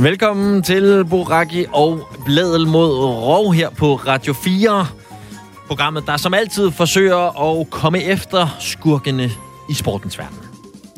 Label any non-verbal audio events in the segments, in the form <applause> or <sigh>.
Velkommen til Boraki og Bladel mod Rov her på Radio 4. Programmet, der som altid forsøger at komme efter skurkene i sportens verden.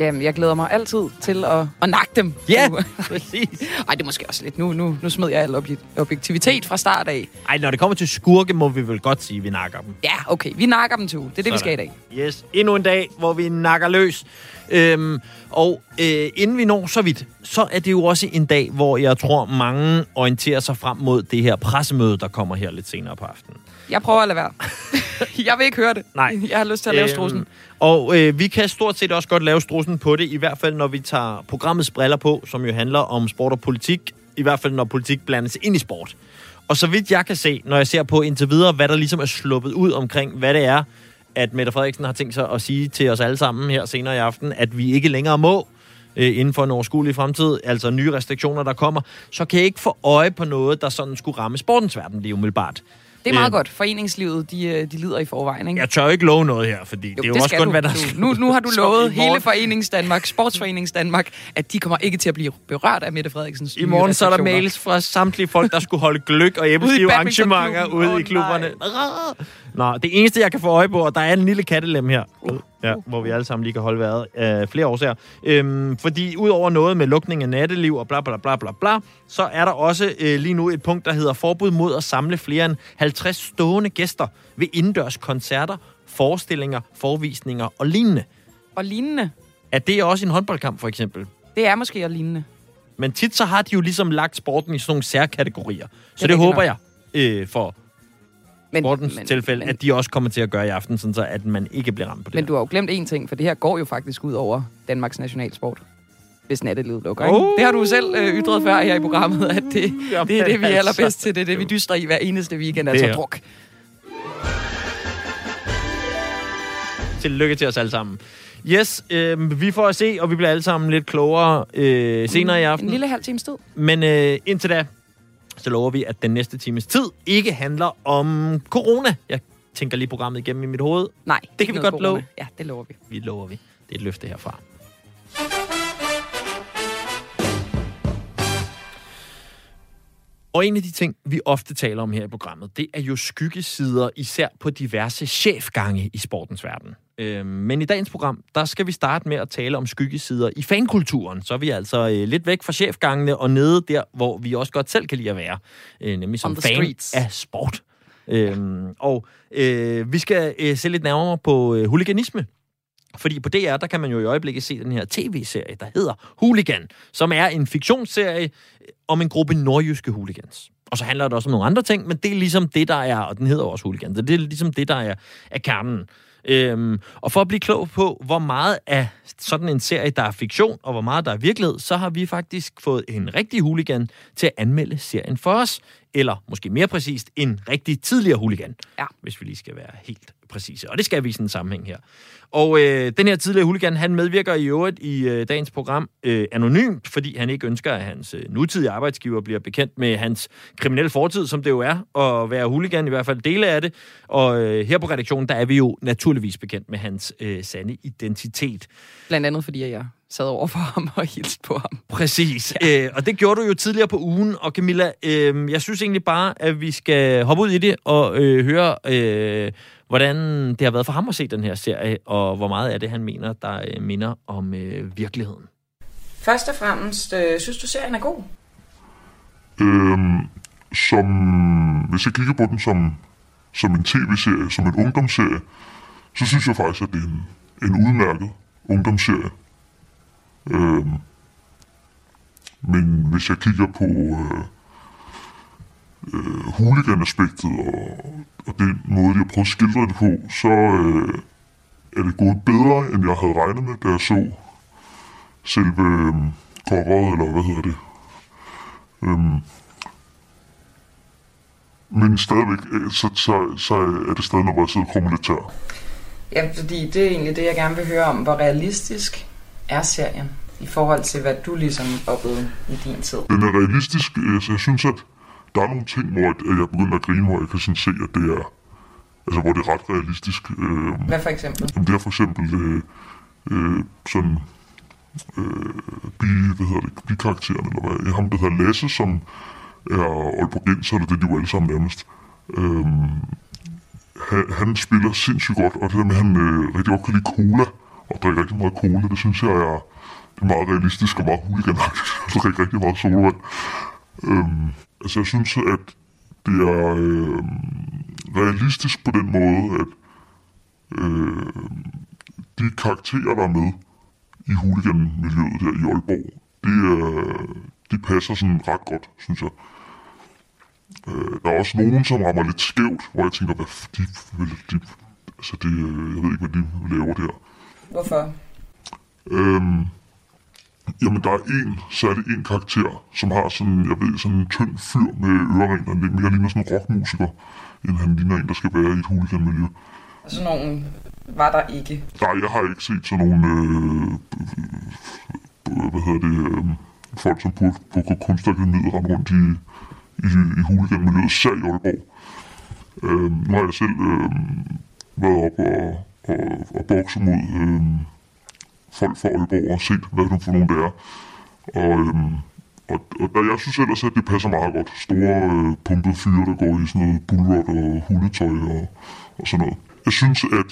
Jamen, jeg glæder mig altid til at, at nakke dem. Ja, Nu- præcis. <laughs> Ej, det er måske også lidt. Nu, nu, nu smed jeg al obje- objektivitet fra start af. Ej, når det kommer til skurke, må vi vel godt sige, at vi nakker dem. Ja, okay. Vi nakker dem til uge. Det er det, vi skal i dag. Yes, endnu en dag, hvor vi nakker løs. Øhm, og øh, inden vi når så vidt, så er det jo også en dag, hvor jeg tror, mange orienterer sig frem mod det her pressemøde, der kommer her lidt senere på aftenen. Jeg prøver at lade være. <laughs> jeg vil ikke høre det. Nej. Jeg har lyst til at lave strussen. Og øh, vi kan stort set også godt lave strussen på det, i hvert fald når vi tager programmets briller på, som jo handler om sport og politik, i hvert fald når politik blandes ind i sport. Og så vidt jeg kan se, når jeg ser på indtil videre, hvad der ligesom er sluppet ud omkring, hvad det er, at Mette Frederiksen har tænkt sig at sige til os alle sammen her senere i aften, at vi ikke længere må øh, inden for en overskuelig fremtid, altså nye restriktioner, der kommer, så kan jeg ikke få øje på noget, der sådan skulle ramme sportens verden lige umiddelbart. Det er meget Øh, godt. Foreningslivet, de, øh, de lider i forvejen, ikke? Jeg tør ikke love noget her, fordi jo, det er jo også skal kun, du. hvad der du. Nu, nu har du <laughs> lovet hele Forenings Danmark, Sportsforenings Danmark, at de kommer ikke til at blive berørt af Mette Frederiksens I morgen så er der mails fra samtlige folk, der skulle holde gløk og æbleskive arrangementer ude i klubberne. Nå, det eneste, jeg kan få øje på, og der er en lille kattelem her, ja, hvor vi alle sammen lige kan holde vejret af flere årsager. Øhm, fordi udover noget med lukning af natteliv og bla bla bla bla bla, så er der også øh, lige nu et punkt, der hedder forbud mod at samle flere end 50 stående gæster ved indendørs koncerter, forestillinger, forvisninger og lignende. Og lignende. Er det også en håndboldkamp, for eksempel? Det er måske og lignende. Men tit så har de jo ligesom lagt sporten i sådan nogle særkategorier. Så det rigtigt håber nok. jeg øh, for Men, sportens men, tilfælde, men, at de også kommer til at gøre i aften, sådan så at man ikke bliver ramt på det. Men du har jo glemt én ting, for det her går jo faktisk ud over Danmarks nationalsport. Hvis nattelivet lukker, ikke? Oh. Det har du selv øh, ytret før her i programmet, at det, Jamen, det er det, vi er altså. allerbedst til. Det er det, vi dyster i hver eneste weekend, altså er- druk. Tillykke til os alle sammen. Yes, øh, vi får at se, og vi bliver alle sammen lidt klogere øh, senere i aften. En lille halv times tid. Men øh, indtil da, så lover vi, at den næste times tid ikke handler om corona. Jeg tænker lige programmet igennem i mit hoved. Nej, kan ikke vi godt corona. love. Ja, det lover vi. Vi lover vi. Det er et løfte herfra. Og en af de ting, vi ofte taler om her i programmet, det er jo skyggesider, især på diverse chefgange i sportens verden. Øh, men i dagens program, der skal vi starte med at tale om skyggesider i fankulturen. Så er vi altså øh, lidt væk fra chefgangene og nede der, hvor vi også godt selv kan lide at være. Øh, nemlig som fan streets. af sport. Øhm, og øh, vi skal øh, se lidt nærmere på øh, huliganisme. Fordi på DR, der kan man jo i øjeblikket se den her tv-serie, der hedder Hooligan, som er en fiktionsserie om en gruppe nordjyske hooligans. Og så handler det også om nogle andre ting, men det er ligesom det, der er, og den hedder også Hooligan, så det er ligesom det, der er, er kernen. Øhm, og for at blive klog på, hvor meget af sådan en serie, der er fiktion, og hvor meget der er virkelighed, så har vi faktisk fået en rigtig hooligan til at anmelde serien for os. Eller måske mere præcist, en rigtig tidligere hooligan. Ja. Hvis vi lige skal være helt præcise. Og det skal vi i sådan en sammenhæng her. Og øh, den her tidligere huligan, han medvirker i øvrigt i øh, dagens program øh, anonymt, fordi han ikke ønsker, at hans øh, nutidige arbejdsgiver bliver bekendt med hans kriminelle fortid, som det jo er at være huligan, i hvert fald dele af det. Og øh, her på redaktionen, der er vi jo naturligvis bekendt med hans øh, sande identitet. Blandt andet fordi, jeg sad over for ham og hilste på ham. Præcis. Ja. Øh, og det gjorde du jo tidligere på ugen. Og Camilla, øh, jeg synes egentlig bare, at vi skal hoppe ud i det og øh, høre, øh, hvordan det har været for ham at se den her serie, og hvor meget af det, han mener, der øh, minder om øh, virkeligheden. Først og fremmest, øh, synes du, serien er god? Øhm, som, hvis jeg kigger på den som, som en tv-serie, som en ungdomsserie, så synes jeg faktisk, at det er en, en udmærket ungdomsserie. Øhm, men hvis jeg kigger på øh, øh, hooligan-aspektet og, og den måde, de har prøvet at skildre det på, så øh, er det gået bedre, end jeg havde regnet med, da jeg så selve øh, coveret, eller hvad hedder det, Øhm, men stadigvæk, øh, så, så, så er det stadig noget, hvor jeg sidder og krummer lidt tør. Ja, fordi det er egentlig det, jeg gerne vil høre om. Hvor realistisk er serien i forhold til, hvad du ligesom oplevede i din tid? Den er realistisk, øh, så jeg synes, at der er nogle ting, hvor at, at jeg begynder at grine, hvor jeg kan sådan se, at det er, altså hvor det er ret realistisk. Øh, Hvad for eksempel? Jamen, det er for eksempel øh, øh, sådan øh, bi, hvad hedder det, bikarakteren, eller hvad, ham der hedder Lasse, som er Aalborgenser, eller det er de jo alle sammen nærmest. Øh, han, han spiller sindssygt godt, og det der med, at han øh, rigtig godt kan lide cola, og drikke rigtig meget cola, det synes jeg er, det er meget realistisk og meget huliganagtigt. <laughs> Han drikker rigtig meget solvand. Øhm, altså, jeg synes, at det er øh, realistisk på den måde, at øh, de karakterer, der er med i huliganmiljøet der her i Aalborg, det, øh, de passer sådan ret godt, synes jeg. Øh, der er også nogen, som rammer lidt skævt, hvor jeg tænker, hvad de, de, altså det, øh, jeg ved ikke, hvad de laver der. Hvorfor? Øhm, jamen, der er en, særlig en karakter, som har sådan, jeg ved, sådan en tynd fyr med øreringer. Han lidt mere ligner sådan en rockmusiker, end han ligner en, der skal være i et huligan-miljø. Sådan nogen var der ikke. Nej, jeg har ikke set sådan nogle, øh, øh, hvad hedder det, øh, folk, som på, på kunstakademiet rende rundt i, i, i huligan-miljøet, selv i Aalborg. Øh, nu har jeg selv øh, været op og, og, og bokse mod øh, folk fra Aalborg og set, hvad det for nogen det er. Og, øh, og, og der, jeg synes ellers, at det passer meget godt. Store øh, pumpede fyre, der går i sådan noget bullrot og hundetøj og, og sådan noget. Jeg synes, at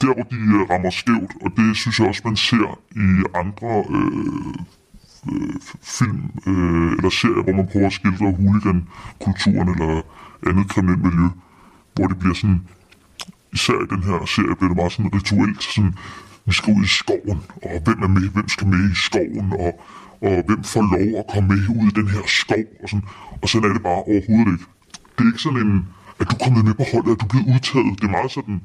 der, hvor de øh, rammer skævt, og det synes jeg også, man ser i andre øh, øh, film øh, eller serier, hvor man prøver at skildre huligan-kulturen eller andet kriminelt miljø, hvor det bliver sådan, især i den her serie, bliver det meget sådan rituelt, sådan, vi skal ud i skoven, og hvem er med, hvem skal med i skoven, og, og hvem får lov at komme med ud i den her skov, og sådan, og sådan er det bare overhovedet ikke. Det er ikke sådan en, at du er kommet med på holdet, at du bliver udtaget. Det er meget sådan,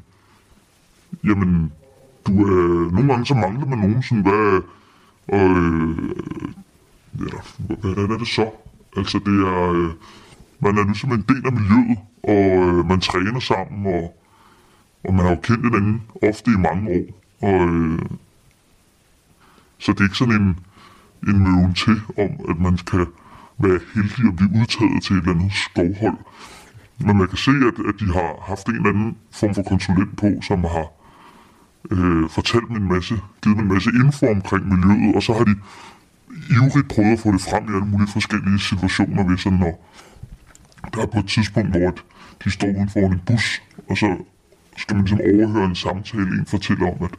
jamen, du er, nogle gange så mangler man nogen sådan, hvad, og, øh, ja, hvad, hvad er det så? Altså, det er, øh, man er ligesom en del af miljøet, og øh, man træner sammen, og, og man har jo kendt hinanden ofte i mange år, og øh, så det er ikke sådan en, en møven til om, at man kan være heldig at blive udtaget til et eller andet skovhold. Men man kan se, at, at de har haft en eller anden form for konsulent på, som har øh, fortalt mig en masse, givet mig en masse info omkring miljøet, og så har de ivrigt prøvet at få det frem i alle mulige forskellige situationer, ved sådan, når der er på et tidspunkt, hvor de står uden for en bus, og så skal man ligesom overhøre en samtale, en fortæller om, at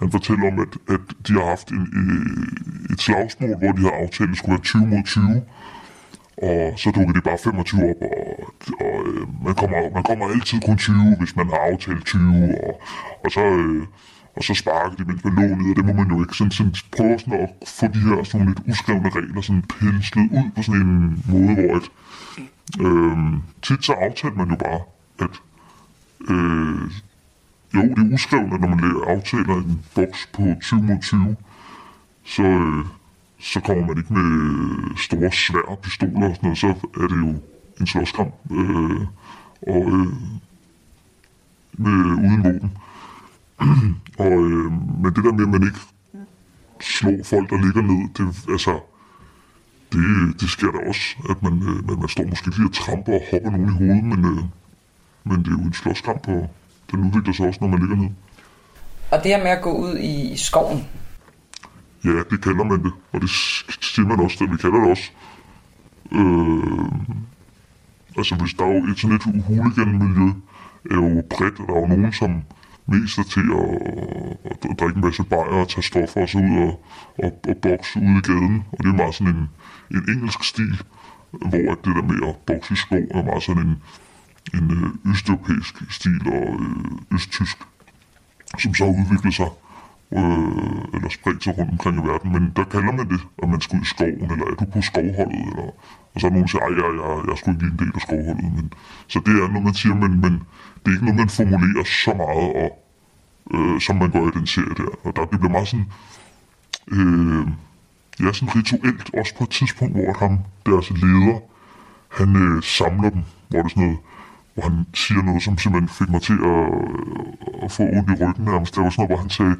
han fortæller om, at, at de har haft en, øh, et slagsmål, hvor de har aftalt, at det skulle være 20 mod 20, og så dukker de bare 25 op, og, og øh, man, kommer, man kommer altid kun 20, hvis man har aftalt 20, og, og så... Øh, og så sparker de mens man lå ned, og det må man jo ikke. Sådan, sådan, prøver sådan at få de her sådan lidt uskrevne regler sådan penslet ud på sådan en måde, hvor at, øh, tit så aftalte man jo bare, at øh, jo, det er uskrevet, at når man aftaler en boks på 20 mod 20, så, øh, så kommer man ikke med øh, store svære pistoler og sådan noget, så er det jo en slåskamp. Øh, og øh, med, uden våben. <clears throat> og, øh, men det der med, at man ikke slår folk, der ligger ned, det, altså, det, det sker der også, at man, øh, man, man står måske lige og tramper og hopper nogen i hovedet, men, øh, men det er jo en slåskamp, og den udvikler sig også, når man ligger ned. Og det her med at gå ud i skoven, Ja, det kalder man det, og det siger man også, det vi kalder det også. Øh, altså, hvis der er jo et sådan et hooligan-miljø, er jo bredt, og der er jo nogen, som mest er til at, at drikke en masse bajer og tage stoffer og så ud og, og, og bokse ude i gaden. Og det er meget sådan en, en engelsk stil, hvor at det der med at bokse i skov er meget sådan en, en øh, østeuropæisk stil og øh, østtysk, som så har udviklet sig øh, eller spredt sig rundt omkring i verden, men der kalder man det, at man skal ud i skoven, eller er du på skovholdet, eller, og så er nogen, der siger, ej, jeg, jeg, jeg er sgu ikke lige en del af skovholdet, men, så det er noget, man siger, men, men det er ikke noget, man formulerer så meget, og, øh, som man gør i den serie der, og der bliver meget sådan, øh, ja, sådan rituelt, også på et tidspunkt, hvor ham, deres leder, han øh, samler dem, hvor det er sådan noget, hvor han siger noget, som simpelthen fik mig til at, øh, at få ondt i ryggen nærmest. Det var sådan noget, hvor han sagde,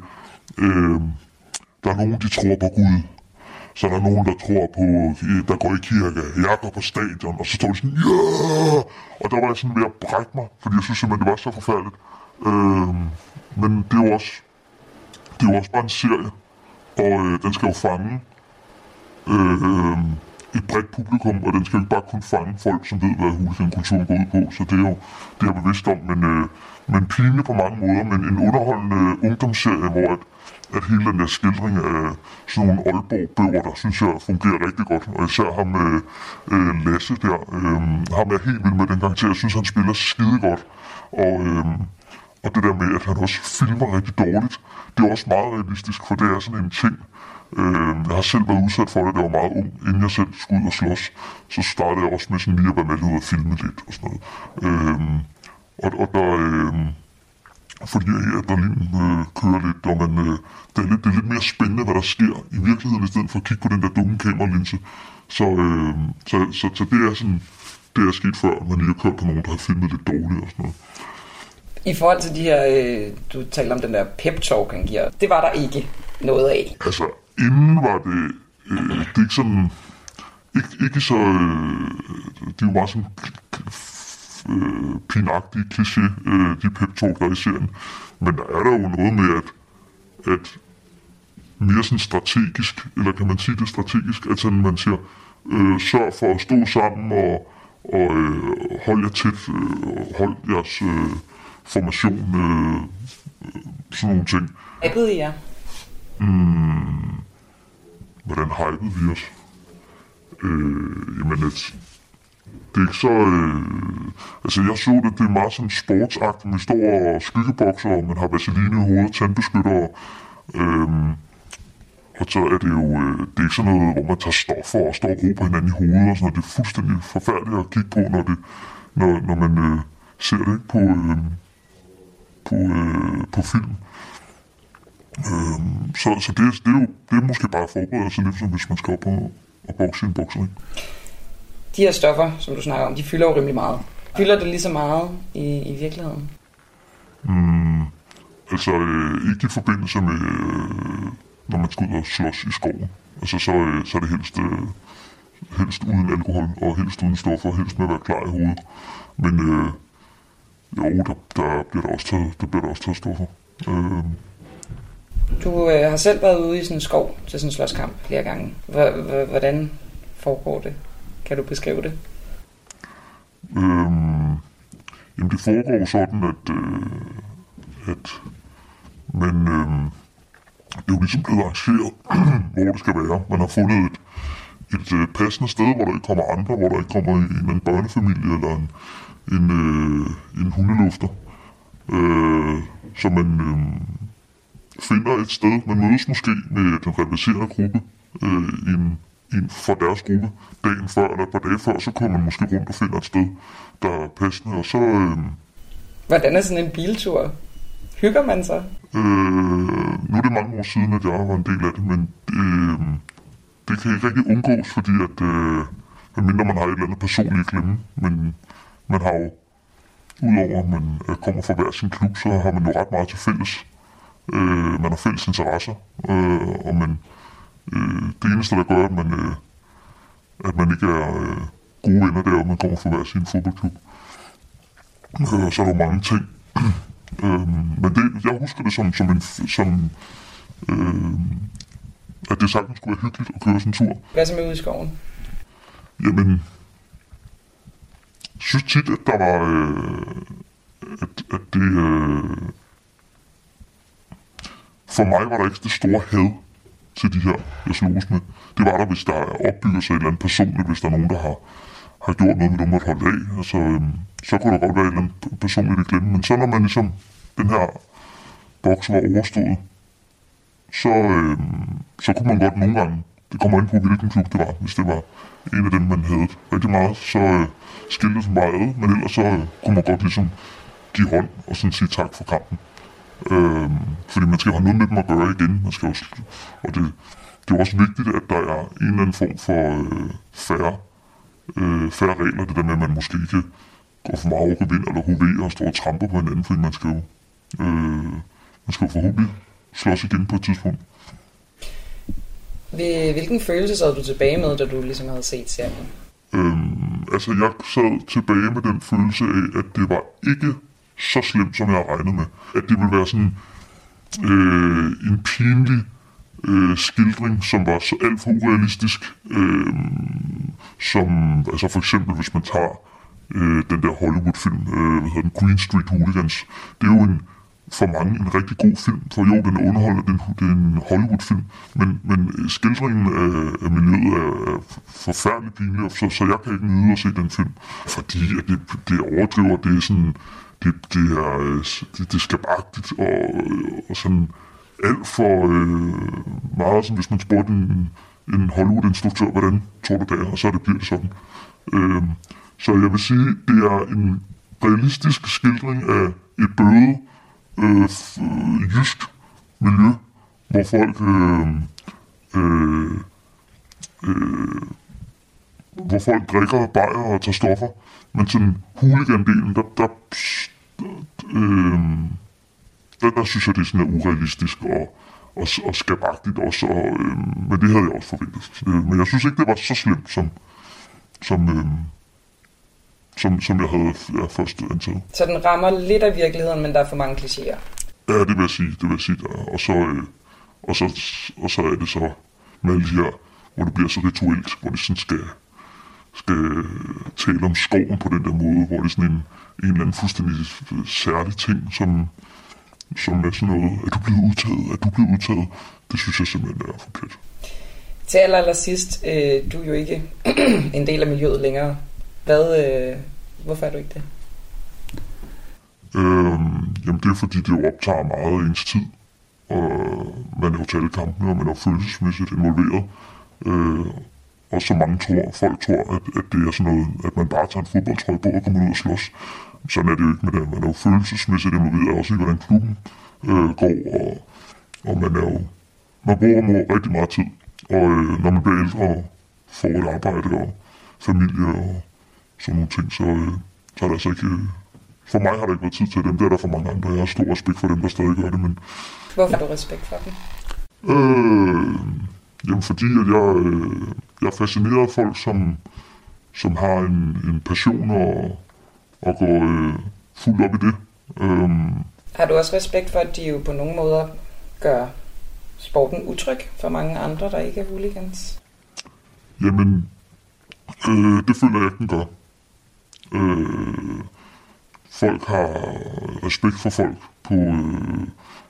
øh, der er nogen, de tror på Gud. Så der er nogen, der tror på, øh, der går i kirke. Jeg går på stadion. Og så står de sådan, ja! Og der var jeg sådan ved at brække mig, fordi jeg synes simpelthen, det var så forfærdeligt. Øh, men det er jo også, det er jo også bare en serie. Og øh, den skal jo fange øh, øhm, et bredt publikum, og den skal jo ikke bare kun fange folk, som ved, hvad huligankulturen går ud på. Så det er jo det er jeg bevidst om, men, øh, men pinlig på mange måder, men en underholdende ungdomsserie, hvor at, at hele den der skildring af sådan nogle Aalborg-bøger, der synes jeg fungerer rigtig godt. Og især ham med øh, Lasse der, øh, ham er helt vild med den karakter. Jeg synes, han spiller skide godt. Og, øh, og det der med, at han også filmer rigtig dårligt, det er også meget realistisk, for det er sådan en ting. Øh, jeg har selv været udsat for det, da jeg var meget ung. Inden jeg selv skulle ud og slås, så startede jeg også med sådan lige at være med ud og filme lidt og sådan noget. Øh, og, og der, øh, fordi adrenalin øh, kører lidt, og man, øh, det, er lidt, det er lidt mere spændende, hvad der sker i virkeligheden, i stedet for at kigge på den der dumme kameralinse. Så, øh, så, så, så det er sådan, det er sket før, man lige har kørt på nogen, der har filmet lidt dårligt og sådan noget. I forhold til de her, øh, du talte om den der pep talk, han giver, det var der ikke noget af. Altså, inden var det, øh, det er ikke sådan, ikke, ikke så, øh, det er jo meget sådan øh, pinagtige kliché, øh, de pep talk, der er i serien. Men der er der jo noget med, at, at mere sådan strategisk, eller kan man sige det strategisk, at sådan man siger, øh, sørg for at stå sammen og, og øh, hold jer tæt, øh, hold jeres øh, formation, øh, øh sådan nogle ting. Hypede ved jer? Mm, hvordan hypede vi os? Øh, jamen, det, det er ikke så... Øh, altså, jeg så det, det er meget sådan sportsagtigt. vi står og skyggebokser, og man har vaseline i hovedet, tandbeskytter. Øh, og så er det jo, øh, det er ikke sådan noget, hvor man tager stoffer og står og råber hinanden i hovedet og sådan noget. Det er fuldstændig forfærdeligt at kigge på, når, det, når, når man øh, ser det ikke på, øh, på, øh, på film. Øh, så så det, det, er jo det er måske bare forberedelse lidt, som hvis man skal op og, og bokse i en boksering. De her stoffer, som du snakker om, de fylder jo rimelig meget. Fylder det lige så meget i, i virkeligheden? Mm, altså øh, ikke i forbindelse med, øh, når man skal ud og slås i skoven. Altså så, øh, så er det helst, øh, helst uden alkohol og helst uden stoffer, helst med at være klar i hovedet. Men øh, jo, der, der, bliver der, også taget, der bliver der også taget stoffer. Øh, du øh, har selv været ude i sådan en skov til sådan en slåskamp flere gange. H- h- hvordan foregår det? Kan du beskrive det? Øhm, jamen det foregår sådan, at, øh, at men, øh, det er jo ligesom blevet arrangeret, <clears throat> hvor det skal være. Man har fundet et, et øh, passende sted, hvor der ikke kommer andre, hvor der ikke kommer en, en børnefamilie eller en, en, øh, en hundelufter. Øh, så man øh, finder et sted, man mødes måske med den rivaliserende gruppe øh, en, en, for deres gruppe dagen før eller et par dage før, så kommer man måske rundt og finder et sted, der er passende, og så... Øh, Hvordan er sådan en biltur? Hygger man sig? Øh, nu er det mange år siden, at jeg var en del af det, men øh, det kan ikke rigtig undgås, fordi at, øh, medmindre man har et eller andet personligt klemme, men man har jo, udover at man øh, kommer fra hver sin klub, så har man jo ret meget til fælles. Øh, man har fælles interesser, øh, og man, øh, det eneste, der gør, at man, øh, at man ikke er øh, gode venner, er, at man kommer fra hver sin fodboldklub. Øh, så er der jo mange ting, <clears throat> Øhm, men det, jeg husker det som, som, en, som øhm, at det sagtens skulle være hyggeligt at køre sådan en tur. Hvad så med ude i skoven? Jamen, jeg synes tit, at der var, øh, at, at det, øh, for mig var der ikke det store had til de her, jeg slogs med. Det var der, hvis der opbygger sig et eller andet personligt, hvis der er nogen, der har, har gjort noget, med måtte holde af. Altså, øhm, så kunne der godt være et eller andet personligt at glemme. Men så når man ligesom, den her boks var overstået, så, øhm, så kunne man godt nogle gange, det kommer ind på, hvilken klub det var, hvis det var en af dem, man havde rigtig meget, så øh, skilte som meget ad, men ellers så øh, kunne man godt ligesom give hånd og sådan sige tak for kampen. Øhm, fordi man skal jo have noget med dem at gøre igen. Man skal jo, og det, det er jo også vigtigt, at der er en eller anden form for øh, færre, øh, færre regler. Det der med, at man måske ikke går for meget gevind eller hoverer og står og tramper på hinanden, fordi man skal jo, øh, man skal jo forhåbentlig slås igen på et tidspunkt. Hvilken følelse sad du tilbage med, da du ligesom havde set serien? Øhm, altså, jeg sad tilbage med den følelse af, at det var ikke så slemt, som jeg havde regnet med. At det ville være sådan øh, en pinlig øh, skildring, som var så alt for urealistisk. Øh, som, altså for eksempel, hvis man tager øh, den der Hollywood-film, øh, hvad hedder den, Green Street Hooligans. Det er jo en, for mange en rigtig god film, for jo, den er underholdende, den, det er en Hollywood-film, men, men øh, skildringen af, af miljøet er, er forfærdeligt pinlig, så, så jeg kan ikke nyde at se den film, fordi at det, det overdriver, det er sådan, det, det er, øh, det, det er skabagtigt, og, øh, og sådan alt for øh, meget, som hvis man spurgte en, en Hollywood-instruktør, hvordan tror du det er, og så er det bliver det sådan. Øh, så jeg vil sige, det er en realistisk skildring af et bøde øh, øh jysk miljø, hvor folk øh, øh, øh, hvor folk drikker bajer og tager stoffer. Men sådan huligan-delen, der, der, øh, der, der synes jeg, det er sådan er urealistisk og, og, og skabagtigt også. Og, øh, men det havde jeg også forventet. Øh, men jeg synes ikke, det var så slemt, som, som, øh, som, som jeg havde ja, først antaget. Så den rammer lidt af virkeligheden, men der er for mange klichéer? Ja, det vil jeg sige. Det vil jeg sige der. Og, så, øh, og, så, og så er det så med alle de her, hvor det bliver så rituelt, hvor det sådan skal, skal tale om skoven på den der måde, hvor det er sådan en, en eller anden fuldstændig særlig ting, som, som er sådan noget, at du bliver udtaget, at du bliver udtaget. Det synes jeg simpelthen er forkert. Til aller, aller sidst, øh, du er jo ikke <clears throat> en del af miljøet længere. Hvad, øh, hvorfor er du ikke det? Øhm, jamen det er fordi, det jo optager meget af ens tid. Og man er jo til alle kampene, og man er følelsesmæssigt involveret. Øh, og så mange tror, folk tror, at, at det er sådan noget, at man bare tager en fodboldtrøje på og kommer ud og slås. Sådan er det jo ikke med det. Man er jo følelsesmæssigt involveret også i, hvordan klubben øh, går, og, og man er jo, man bruger mod rigtig meget tid. Og øh, når man bliver ældre og får et arbejde og familie og sådan nogle ting, så, øh, så er der altså ikke... Øh, for mig har der ikke været tid til dem. Det er der for mange andre. Jeg har stor respekt for dem, der stadig gør det, men... Hvorfor har du respekt for dem? Øh, jamen, fordi at jeg, øh, jeg er fascineret af folk, som, som har en, en passion og, og går øh, fuldt op i det. Øh, har du også respekt for, at de jo på nogle måder gør sporten utryg for mange andre, der ikke er hooligans? Jamen, øh, det føler jeg ikke, den gør. Øh, folk har respekt for folk på, øh,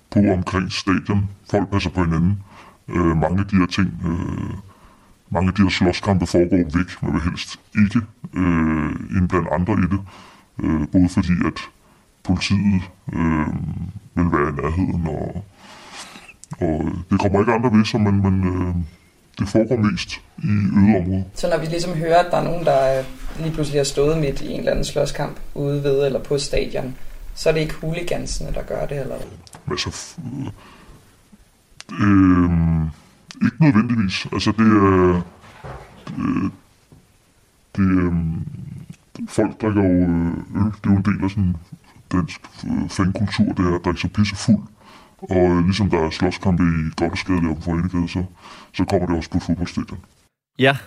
på omkring stadion. Folk passer på hinanden. Øh, mange af de her ting, øh, mange af de her slåskampe foregår væk. Man vil helst ikke øh, indblande andre i det. Øh, både fordi, at politiet øh, vil være i nærheden, og, og det kommer ikke andre ved, så man, man øh, det foregår mest i yderområdet. Så når vi ligesom hører, at der er nogen, der øh, lige pludselig har stået midt i en eller anden slåskamp ude ved eller på stadion, så er det ikke huligansene, der gør det, eller Altså, øh, ikke nødvendigvis. Altså, det er... Øh, det, øh, folk drikker jo øh, øl. Det er jo en del af sådan dansk øh, fankultur, det er at drikke sig pisse fuld. Og øh, ligesom der er slåskampe i godt og skadeligt for Enegade, så, så kommer det også på fodboldstadion. Ja,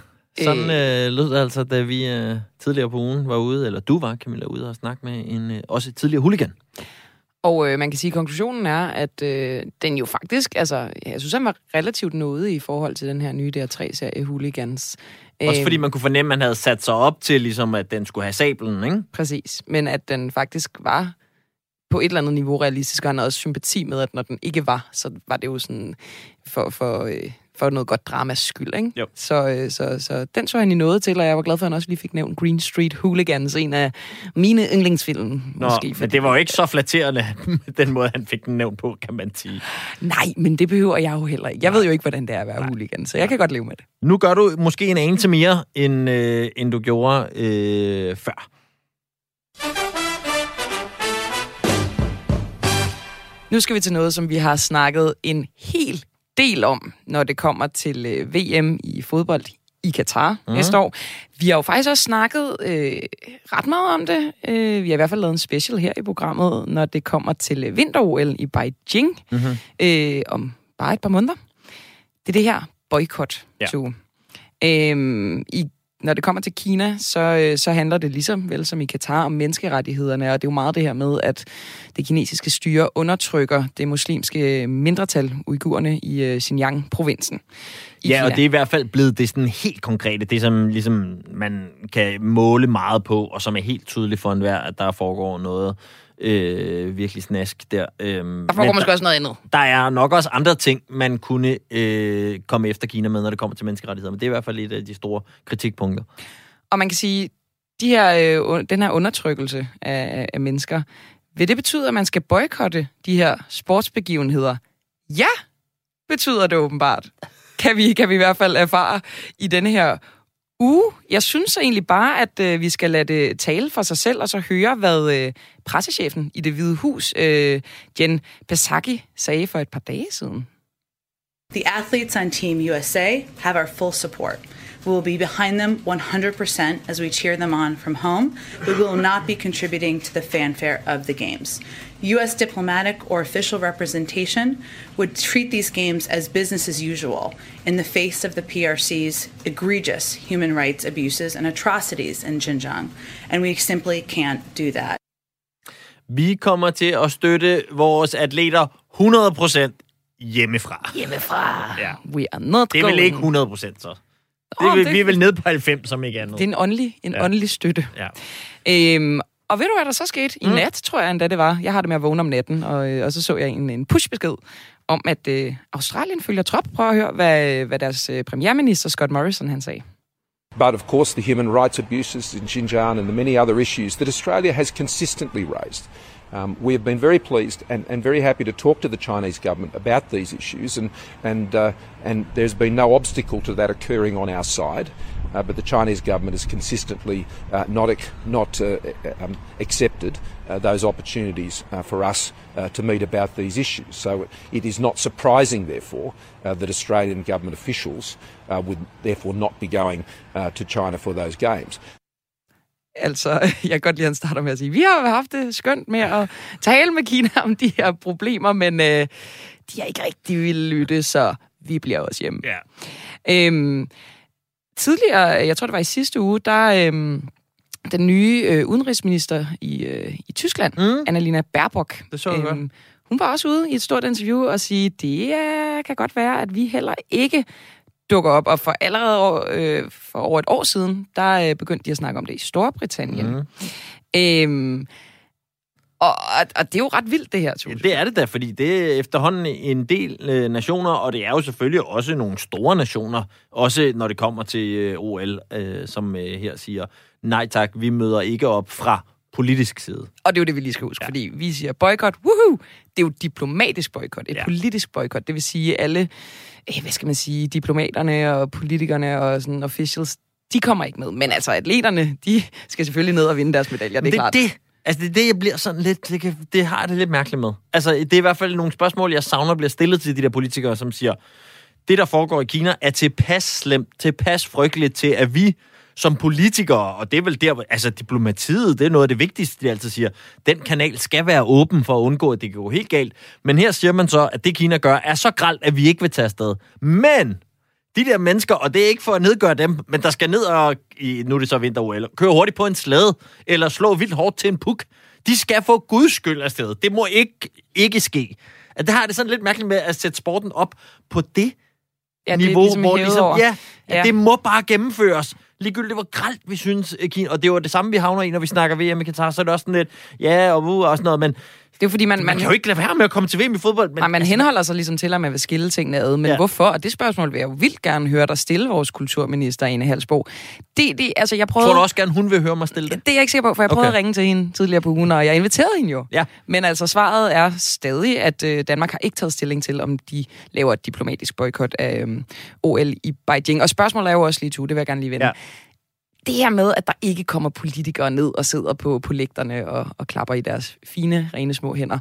sådan øh, lød det altså, da vi øh, tidligere på ugen var ude, eller du var, Camilla, ude og snakke med en øh, også tidligere huligan. Og øh, man kan sige, at konklusionen er, at øh, den jo faktisk, altså, jeg synes, han var relativt noget i forhold til den her nye DR3-serie Hooligans. Også fordi man kunne fornemme, at man havde sat sig op til, ligesom, at den skulle have sablen, ikke? Præcis, men at den faktisk var på et eller andet niveau realistisk, og han havde også sympati med, at når den ikke var, så var det jo sådan for, for, øh, for noget godt dramas skyld, ikke? Jo. Så, øh, så, så den så han i noget til, og jeg var glad for, at han også lige fik nævnt Green Street Hooligans, en af mine yndlingsfilm. Nå, måske, men det var jo ikke så flatterende, <laughs> den måde, han fik den nævnt på, kan man sige. Nej, men det behøver jeg jo heller ikke. Jeg ved jo ikke, hvordan det er at være Nej. hooligan, så jeg kan godt leve med det. Nu gør du måske en anelse mere, end, øh, end du gjorde øh, før. Nu skal vi til noget, som vi har snakket en hel del om, når det kommer til øh, VM i fodbold i Katar mm. næste år. Vi har jo faktisk også snakket øh, ret meget om det. Øh, vi har i hvert fald lavet en special her i programmet, når det kommer til øh, vinter-OL i Beijing Mm-hmm. øh, om bare et par måneder. Det er det her boykot Ja. to. Øhm, I når det kommer til Kina, så, øh, så handler det ligesom vel som i Katar om menneskerettighederne, og det er jo meget det her med, at det kinesiske styre undertrykker det muslimske mindretal, uigurerne i øh, Xinjiang-provinsen. i Ja, Kina. og det er i hvert fald blevet det sådan helt konkrete, det som ligesom man kan måle meget på, og som er helt tydeligt for enhver, at der foregår noget øh, virkelig snask der. Øhm, Der foregår måske også noget andet. der er nok også andre ting, man kunne øh, komme efter Kina med, når det kommer til menneskerettigheder, men det er i hvert fald et af de store kritikpunkter. Og man kan sige, de her, øh, den her undertrykkelse af, af mennesker, vil det betyde, at man skal boykotte de her sportsbegivenheder? Ja, betyder det åbenbart. Kan vi, kan vi i hvert fald erfare i denne her uge. Jeg synes egentlig bare, at øh, vi skal lade det tale for sig selv, og så høre, hvad øh, pressechefen i det hvide hus, øh, Jen Psaki, sagde for et par dage siden. The athletes on Team USA have our full support. We will be behind them 100% as we cheer them on from home, but we will not be contributing to the fanfare of the games. U.S. diplomatic or official representation would treat these games as business as usual in the face of the PRC's egregious human rights abuses and atrocities in Xinjiang, and we simply can't do that. Vi kommer til at støtte vores atleter 100% hjemmefra. Hjemmefra. Ja. We are not Det er vel going. ikke 100% så. Det er, vel- det- vi er vel nede på 90, som ikke andet. Det er en åndelig, en Ja. ja. åndelig støtte. Ja. Øhm, og ved du, hvad der så skete? I mm. nat, tror jeg endda det var. Jeg har det med at vågne om natten, og, øh, og så så jeg en, en pushbesked om, at øh, Australien følger trop. Prøv at høre, hvad, hvad deres øh, premierminister Scott Morrison han sagde. But of course, the human rights abuses in Xinjiang and the many other issues that Australia has consistently raised. Um, we have been very pleased and, and very happy to talk to the Chinese government about these issues, and and uh, and there's been no obstacle to that occurring on our side. Uh, but the Chinese government has consistently uh, not ac- not uh, um, accepted uh, those opportunities uh, for us uh, to meet about these issues. So it is not surprising, therefore, uh, that Australian government officials uh, would therefore not be going uh, to China for those games. Altså, <laughs> jeg kan godt lide, at han starter med at sige, vi har haft det skønt med at tale med Kina om de her problemer, men øh, de har ikke rigtig ville lytte, så vi bliver også hjemme. Ja. Øhm, tidligere, jeg tror det var i sidste uge, der øhm, den nye øh, udenrigsminister i, øh, i Tyskland, mm. Annalena Baerbock, Det så jeg godt. hun var også ude i et stort interview og sige, det øh, kan godt være, at vi heller ikke dukker op. Og for allerede år, øh, for over et år siden, der øh, begyndte de at snakke om det i Storbritannien. Mm. Øhm, og, og, og det er jo ret vildt, det her, Ja, Troels. det er det da, fordi det er efterhånden en del øh, nationer, og det er jo selvfølgelig også nogle store nationer, også når det kommer til øh, OL, øh, som øh, her siger, nej tak, vi møder ikke op fra politisk side. Og det er jo det, vi lige skal huske, ja. fordi vi siger boykot, woohoo! Det er jo diplomatisk boykot, et Ja. ja. politisk boykot. Det vil sige, alle, hvad skal man sige, diplomaterne og politikerne og sådan officials, de kommer ikke med. Men altså, atleterne, de skal selvfølgelig ned og vinde deres medaljer, det er det, klart. det, altså det er det, jeg bliver sådan lidt, det, kan, det har jeg det lidt mærkeligt med. Altså, det er i hvert fald nogle spørgsmål, jeg savner bliver stillet til de der politikere, som siger, det, der foregår i Kina, er tilpas slemt, tilpas frygteligt til, at vi som politikere, og det er vel der, altså diplomatiet, det er noget af det vigtigste, de altid siger, den kanal skal være åben for at undgå, at det kan gå helt galt. Men her siger man så, at det Kina gør, er så gralt, at vi ikke vil tage afsted. Men de der mennesker, og det er ikke for at nedgøre dem, men der skal ned og, nu er det så vinter køre hurtigt på en slæde, eller slå vildt hårdt til en puk. De skal få guds skyld afsted. Det må ikke, ikke ske. At det har det sådan lidt mærkeligt med at sætte sporten op på det ja, niveau, ligesom hvor ligesom, ja, Ja. det må bare gennemføres. Ligegyldigt, hvor gralt vi synes, eh, Kina, og det var det samme, vi havner i, når vi snakker VM i Katar, så er det også sådan lidt, ja, og, uh, og sådan noget, men det er jo fordi, man, man, man, kan jo ikke lade være med at komme til VM i fodbold. Men, Nej, man henholder sig ligesom til, at man vil skille tingene ad. Men Ja. hvorfor? Og det spørgsmål vil jeg jo vildt gerne høre dig stille, vores kulturminister, Ane Halsbo. Det, det, altså, jeg prøvede... tror du også gerne, hun vil høre mig stille det? Det er jeg ikke sikker på, for jeg prøvede Okay. at ringe til hende tidligere på ugen, og jeg inviterede hende jo. Ja. Men altså, svaret er stadig, at øh, Danmark har ikke taget stilling til, om de laver et diplomatisk boykot af øh, OL i Beijing. Og spørgsmålet er jo også lige to, det vil jeg gerne lige vende. Ja. Det her med, at der ikke kommer politikere ned og sidder på, på lægterne og, og klapper i deres fine, rene små hænder.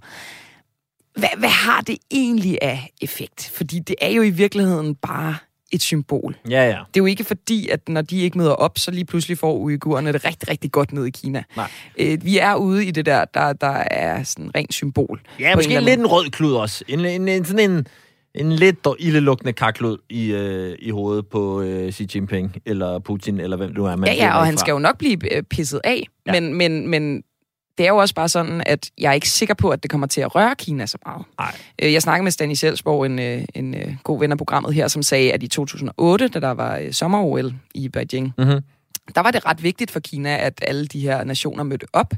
Hvad, hvad har det egentlig af effekt? Fordi det er jo i virkeligheden bare et symbol. Ja, ja. Det er jo ikke fordi, at når de ikke møder op, så lige pludselig får uigurerne det rigtig, rigtig godt ned i Kina. Nej. Øh, vi er ude i det der, der, der er sådan rent symbol. Ja, måske en lidt en rød klud også. En, en, en, sådan en, en lidt ildelukkende kaklud i, øh, i hovedet på øh, Xi Jinping, eller Putin, eller hvem du er. Man Ja, ja, og han skal jo nok blive øh, pisset af, Ja. men, men, men det er jo også bare sådan, at jeg er ikke sikker på, at det kommer til at røre Kina så meget. Nej. Øh, Jeg snakkede med Stanley Sjælsborg, en, øh, en øh, god ven af programmet her, som sagde, at i 2008, da der var sommer-OL i Beijing, Mhm. Der var det ret vigtigt for Kina, at alle de her nationer mødte op,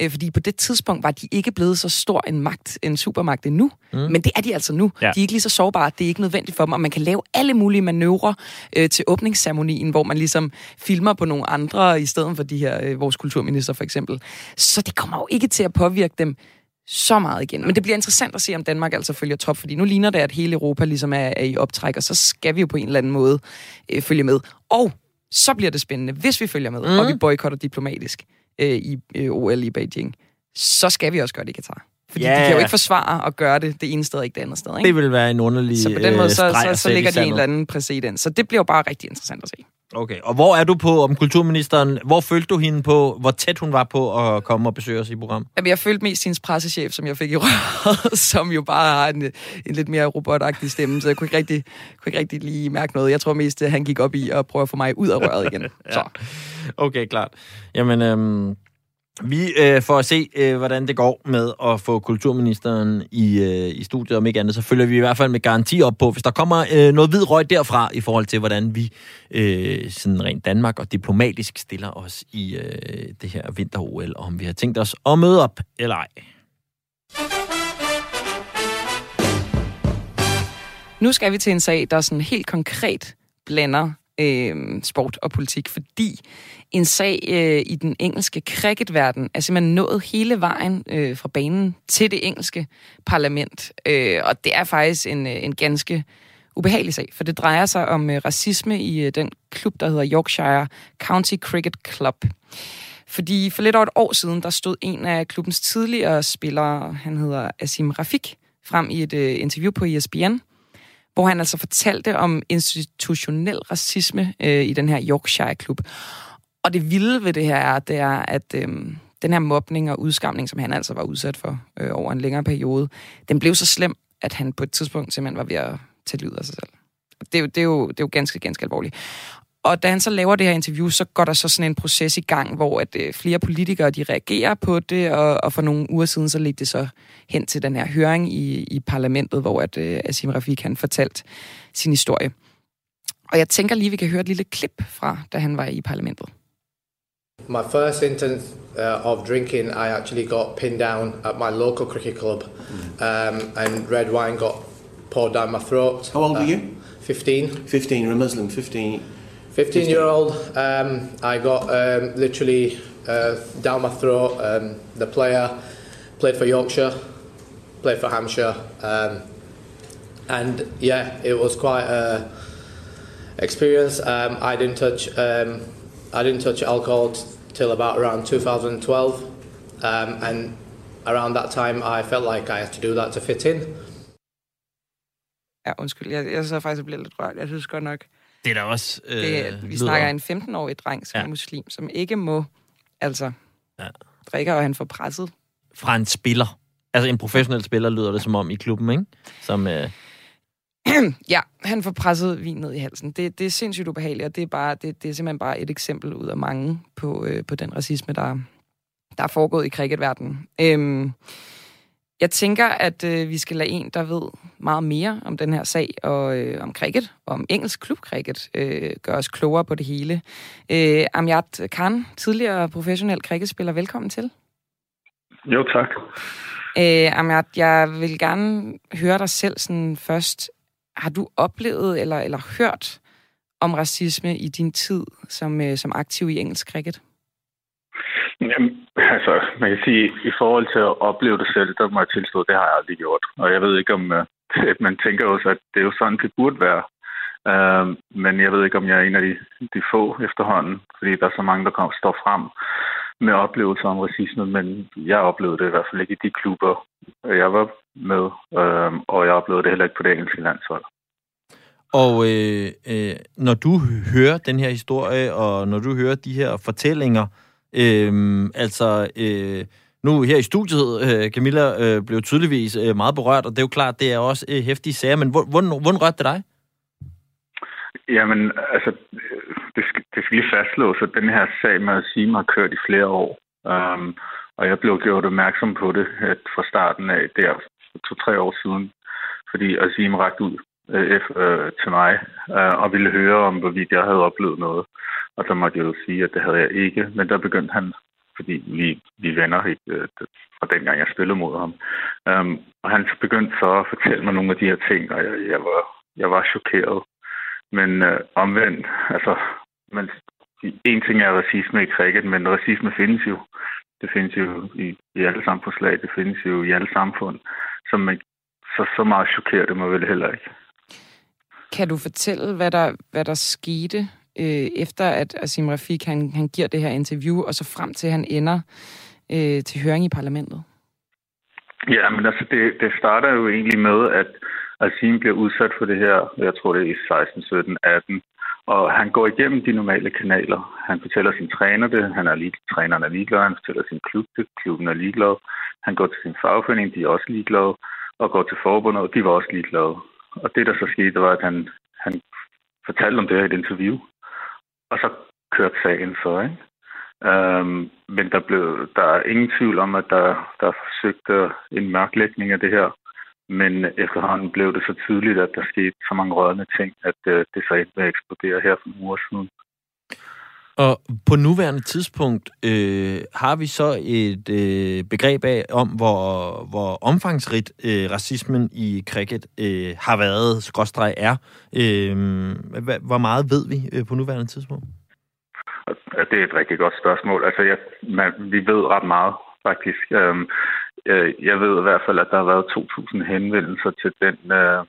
øh, fordi på det tidspunkt var de ikke blevet så stor en magt, en supermagt endnu, mm. men det er de altså nu. Ja. De er ikke lige så sårbare, det er ikke nødvendigt for dem, og man kan lave alle mulige manøvrer øh, til åbningsceremonien, hvor man ligesom filmer på nogle andre, i stedet for de her, øh, vores kulturminister for eksempel. Så det kommer jo ikke til at påvirke dem så meget igen. Men det bliver interessant at se, om Danmark altså følger trop, fordi nu ligner det, at hele Europa ligesom er, er i optræk, og så skal vi jo på en eller anden måde øh, følge med. Og så bliver det spændende, hvis vi følger med, mm. og vi boykotter diplomatisk øh, i øh, OL i Beijing, så skal vi også gøre det i Katar. Fordi Ja, ja, de kan jo ikke forsvare at gøre det det ene sted og ikke det andet sted. Ikke? Det vil være en underlig så på den måde, øh, så, streg så, så i ligger de en eller anden præcedens. Så det bliver jo bare rigtig interessant at se. Okay, og hvor er du på om kulturministeren? Hvor følte du hende på, hvor tæt hun var på at komme og besøge os i program? Jamen, jeg følte mest hendes pressechef, som jeg fik i røret, <laughs> som jo bare har en, en lidt mere robotagtig stemme, så jeg kunne ikke, rigtig, kunne ikke rigtig lige mærke noget. Jeg tror mest, at han gik op i at prøve at få mig ud af røret igen. <laughs> Så. Okay, klart. Jamen, øhm, vi øh, får at se, øh, hvordan det går med at få kulturministeren i, øh, i studiet. Om ikke andet, så følger vi i hvert fald med garanti op på, hvis der kommer øh, noget hvid røg derfra, i forhold til, hvordan vi øh, sådan rent Danmark og diplomatisk stiller os i øh, det her vinter-OL, og om vi har tænkt os at møde op eller ej. Nu skal vi til en sag, der sådan helt konkret blander øh, sport og politik, fordi en sag øh, i den engelske cricketverden er simpelthen nået hele vejen øh, fra banen til det engelske parlament. Øh, og det er faktisk en, øh, en ganske ubehagelig sag, for det drejer sig om øh, racisme i øh, den klub, der hedder Yorkshire County Cricket Club. Fordi for lidt over et år siden, der stod en af klubbens tidligere spillere, han hedder Asim Rafik, frem i et øh, interview på ESPN, hvor han altså fortalte om institutionel racisme øh, i den her Yorkshire-klub. Og det vilde ved det her er, det er, at øh, den her mobning og udskamning, som han altså var udsat for øh, over en længere periode, den blev så slem, at han på et tidspunkt simpelthen var ved at tage livet af sig selv. Det er jo, det er jo, det er jo ganske, ganske alvorligt. Og da han så laver det her interview, så går der så sådan en proces i gang, hvor at øh, flere politikere de reagerer på det, og, og for nogle uger siden så ledte det så hen til den her høring i, i parlamentet, hvor at øh, Asim Rafik han fortalt sin historie. Og jeg tænker lige, vi kan høre et lille klip fra, da han var i parlamentet. My first instance uh, of drinking, I actually got pinned down at my local cricket club, um, and red wine got poured down my throat. How old were Uh, you? 15. 15, you're a Muslim, 15. 15 year old. Um, I got um, literally uh, down my throat. Um, the player played for Yorkshire, played for Hampshire, um, and yeah, it was quite a experience. Um, I didn't touch um, I didn't touch alcohol t- till about around 2012, um, and around that time I felt like I had to do that to fit in. Ja, undskyld, jeg, jeg så faktisk bliver lidt rørt. Jeg synes godt nok, Det er da også... Øh, det, vi snakker en 15-årig dreng, som ja. er muslim, som ikke må altså Ja. drikke, og han får presset. Fra en spiller. Altså en professionel spiller lyder det som om i klubben, ikke? Som, øh, <clears throat> Ja, han får presset vin ned i halsen. Det, det er sindssygt ubehageligt, og det er, bare, det, det er simpelthen bare et eksempel ud af mange på, øh, på den racisme, der, der er foregået i cricketverdenen. Øhm, jeg tænker, at øh, vi skal lade en, der ved meget mere om den her sag, og øh, om cricket, og om engelsk klubcricket, øh, gøre os klogere på det hele. Øh, Amjad Khan, tidligere professionel cricketspiller, velkommen til. Jo, tak. Øh, Amjad, jeg vil gerne høre dig selv sådan først. Har du oplevet eller, eller hørt om racisme i din tid som, øh, som aktiv i engelsk cricket? Jamen, altså, man kan sige, i forhold til at opleve det selv, der må jeg tilstå, det har jeg aldrig gjort. Og jeg ved ikke, om øh, at <laughs> man tænker også, at det er jo sådan, det burde være. Uh, men jeg ved ikke, om jeg er en af de, de få efterhånden, fordi der er så mange, der kommer, står frem med oplevelser om racisme, men jeg oplevede det i hvert fald ikke i de klubber, jeg var med, uh, og jeg oplevede det heller ikke på det engelske landshold. Og øh, øh, når du hører den her historie, og når du hører de her fortællinger, øh, Øhm, altså, øh, nu her i studiet, øh, Camilla, øh, blev tydeligvis øh, meget berørt, og det er jo klart, det er også øh, hæftige sager, men hvordan, hvordan rørte det dig? Jamen, altså, det skal, det skal lige fastslås, at den her sag med Asim har kørt i flere år. Um, og jeg blev gjort opmærksom på det at fra starten af, der for to-tre år siden, fordi Asim rakte ud øh, øh, til mig øh, og ville høre om, hvorvidt jeg havde oplevet noget. Og så måtte jeg jo sige, at det havde jeg ikke. Men der begyndte han, fordi vi, vi venner ikke, øh, fra dengang jeg spillede mod ham. Um, og han begyndte så at fortælle mig nogle af de her ting, og jeg, jeg, var, jeg var chokeret. Men øh, omvendt, altså, man, en ting er racisme i cricket, men racisme findes jo. Det findes jo i, i alle samfundslag, det findes jo i alle samfund. Så, man, så, så meget chokerer det mig vel heller ikke. Kan du fortælle, hvad der, hvad der skete, øh, efter at Asim Rafik han, han giver det her interview, og så frem til, han ender øh, til høring i parlamentet? Ja, men altså, det, det starter jo egentlig med, at Asim bliver udsat for det her, jeg tror det er i 16, 17, 18, og han går igennem de normale kanaler. Han fortæller sin træner det, han er lige, træneren er ligeglad, han fortæller sin klub det, klubben er ligeglad. Han går til sin fagforening, de er også ligeglade, og går til forbundet, og de var også ligeglade. Og det, der så skete, var, at han, han fortalte om det her i et interview, og så kørte sagen så, ikke? Øhm, men der, blev, der er ingen tvivl om, at der, der forsøgte en mørklægning af det her. Men efterhånden blev det så tydeligt, at der skete så mange rørende ting, at øh, det så ikke med eksplodere her for nogle uger siden. Og på nuværende tidspunkt øh, har vi så et øh, begreb af, om hvor, hvor omfangsrigt øh, racismen i cricket øh, har været, skråstreg er. Øh, hvor meget ved vi øh, på nuværende tidspunkt? Det er et rigtig godt spørgsmål. Altså, jeg, man, vi ved ret meget, faktisk. Øhm, øh, jeg ved i hvert fald, at der har været 2.000 henvendelser til den øh,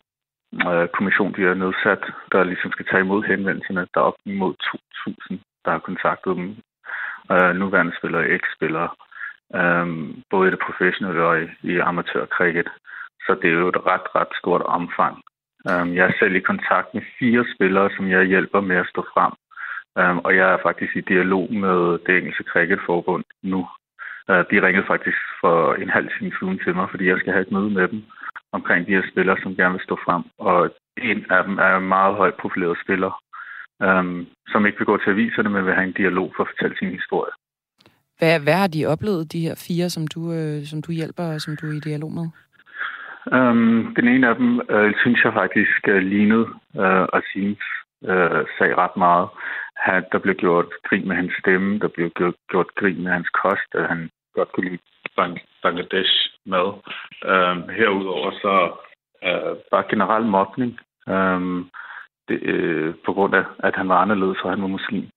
øh, kommission, de har nedsat, der ligesom skal tage imod henvendelserne. Der er op imod 2.000 der har kontaktet dem. Øh, nuværende spillere og eks-spillere. Øh, både i det professionelle og i, i amatørkricket. Så det er jo et ret, ret stort omfang. Øh, jeg er selv i kontakt med fire spillere, som jeg hjælper med at stå frem. Øh, og jeg er faktisk i dialog med det engelske cricketforbund nu. Øh, de ringede faktisk for en halv time siden til mig, fordi jeg skal have et møde med dem omkring de her spillere, som gerne vil stå frem. Og en af dem er en meget højt profileret spiller, øhm, som ikke vil gå til aviserne, men vil have en dialog for at fortælle sin historie. Hvad, hvad har de oplevet, de her fire, som du, øh, som du hjælper og som du er i dialog med? Um, den ene af dem øh, synes jeg faktisk øh, lignede øh, Asims øh, sag ret meget. Han, der blev gjort grin med hans stemme, der blev gjort, gjort grin med hans kost, at han godt kunne lide Bang, Bangladesh mad. Um, herudover så øh, bare generel mobning. Um, det, øh, på grund af, at han var anderledes, og han var muslim.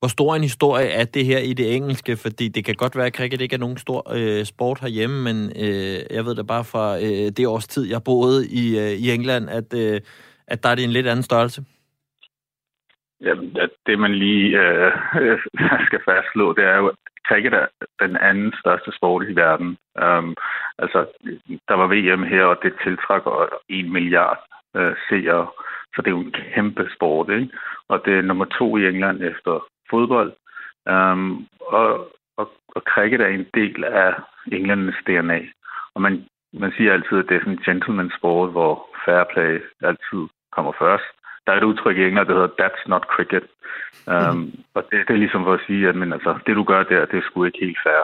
Hvor stor en historie er det her i det engelske? Fordi det kan godt være, at cricket ikke er nogen stor øh, sport herhjemme, men øh, jeg ved det bare fra øh, det års tid, jeg boede i, øh, i England, at, øh, at der er det en lidt anden størrelse. Ja, det man lige øh, <laughs> skal fastslå, det er jo, at cricket er den anden største sport i verden. Um, altså, der var VM her, og det tiltrækker 1 milliard øh, seere. Så det er jo en kæmpe sport, ikke? Og det er nummer to i England efter fodbold. Um, og, og, og cricket er en del af Englands DNA. Og man, man siger altid, at det er sådan en gentleman sport, hvor fair play altid kommer først. Der er et udtryk i England, der hedder that's not cricket. Um, mm. Og det, det er ligesom for at sige, at men, altså, det du gør der, det er sgu ikke helt fair.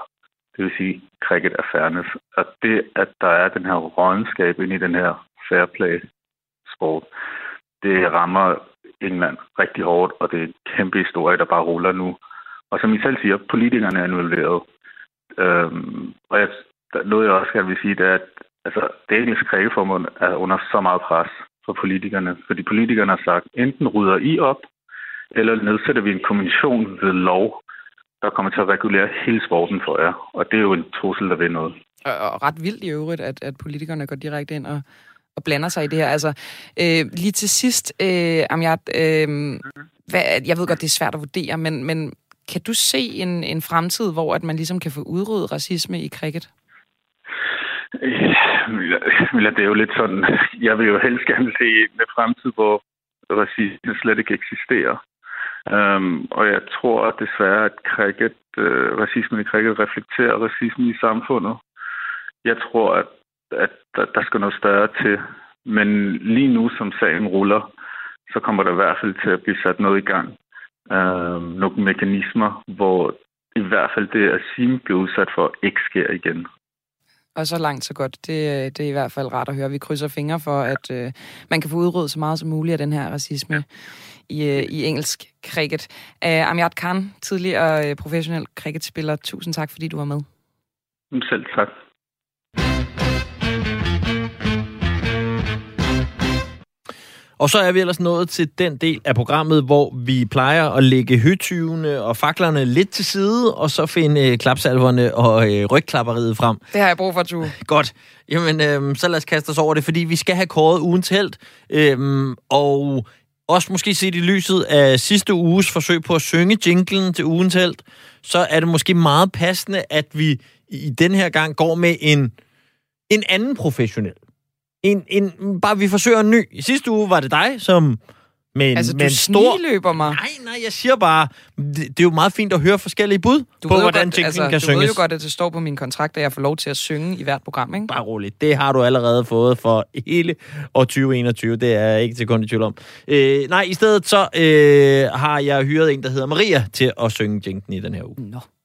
Det vil sige, cricket er fairness. Og det, at der er den her rådenskab ind i den her fair play sport. Det rammer England rigtig hårdt, og det er en kæmpe historie, der bare ruller nu. Og som I selv siger, politikerne er involveret. Øhm, og jeg, noget, jeg også gerne vil sige, det er, at altså, det engelske kræveforbund er under så meget pres for politikerne. Fordi politikerne har sagt, enten rydder I op, eller nedsætter vi en kommission ved lov, der kommer til at regulere hele sporten for jer. Og det er jo en trussel, der vil noget. Og ret vildt i øvrigt, at, at politikerne går direkte ind og, og blander sig i det her. Altså, øh, lige til sidst, øh, Amjad, øh, hvad, jeg ved godt, det er svært at vurdere, men, men kan du se en, en fremtid, hvor at man ligesom kan få udryddet racisme i cricket? Ja, det er jo lidt sådan, jeg vil jo helst gerne se en fremtid, hvor racisme slet ikke eksisterer. Um, og jeg tror desværre, at cricket, uh, racismen i cricket reflekterer racismen i samfundet. Jeg tror, at, at der, der skal noget større til. Men lige nu, som sagen ruller, så kommer der i hvert fald til at blive sat noget i gang. Øhm, nogle mekanismer, hvor i hvert fald det, at Sim bliver udsat for, ikke sker igen. Og så langt, så godt. Det, det er i hvert fald rart at høre. Vi krydser fingre for, at øh, man kan få udryddet så meget som muligt af den her racisme i, øh, i engelsk cricket. Uh, Amjad Khan, tidligere øh, professionel cricketspiller, tusind tak, fordi du var med. Selv tak. Og så er vi ellers nået til den del af programmet, hvor vi plejer at lægge høtyvene og faklerne lidt til side, og så finde øh, klapsalverne og øh, rygklapperiet frem. Det har jeg brug for, du. Godt. Jamen, øh, så lad os kaste os over det, fordi vi skal have kåret ugens held. Øh, og også måske set i lyset af sidste uges forsøg på at synge jinglen til ugens held, så er det måske meget passende, at vi i den her gang går med en, en anden professionel en, en, bare vi forsøger en ny. I sidste uge var det dig, som med en, Altså, du en stor... løber mig. Nej, nej, jeg siger bare, det, det er jo meget fint at høre forskellige bud Du på, hvordan godt, altså, kan du synges. ved jo godt, at det står på min kontrakt, at jeg får lov til at synge i hvert program, ikke? Bare roligt. Det har du allerede fået for hele år 2021. Det er jeg ikke til kun i tvivl om. Øh, nej, i stedet så øh, har jeg hyret en, der hedder Maria, til at synge jinglen i den her uge. Nå. And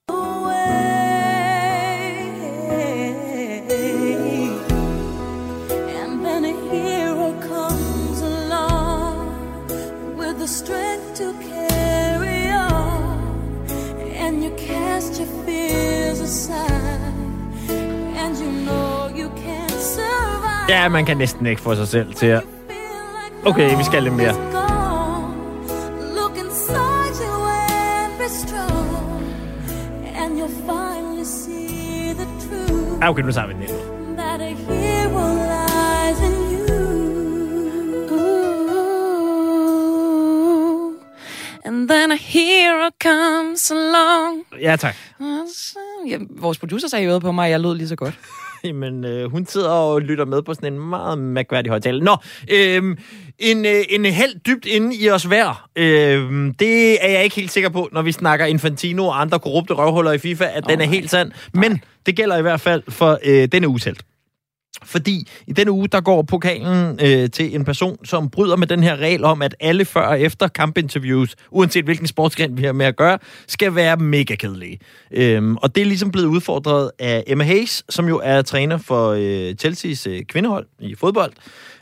Ja, man kan næsten ikke få sig selv til at... Okay, vi skal lidt mere. Ja, okay, nu tager vi den. Ooh. And then a hero comes along. Ja, tak. Ja, vores producer sagde øret på mig, at jeg lød lige så godt. <laughs> Jamen, øh, hun sidder og lytter med på sådan en meget mærkværdig højtale. Nå, øh, en, øh, en held dybt inde i os hver. Øh, det er jeg ikke helt sikker på, når vi snakker Infantino og andre korrupte røvhuller i FIFA, at oh, den er helt sand. Men det gælder i hvert fald for øh, denne uges held. Fordi i denne uge, der går pokalen øh, til en person, som bryder med den her regel om, at alle før og efter kampinterviews, uanset hvilken sportsgren vi har med at gøre, skal være mega kedelige. Øhm, og det er ligesom blevet udfordret af Emma Hayes, som jo er træner for øh, Chelsea's øh, kvindehold i fodbold.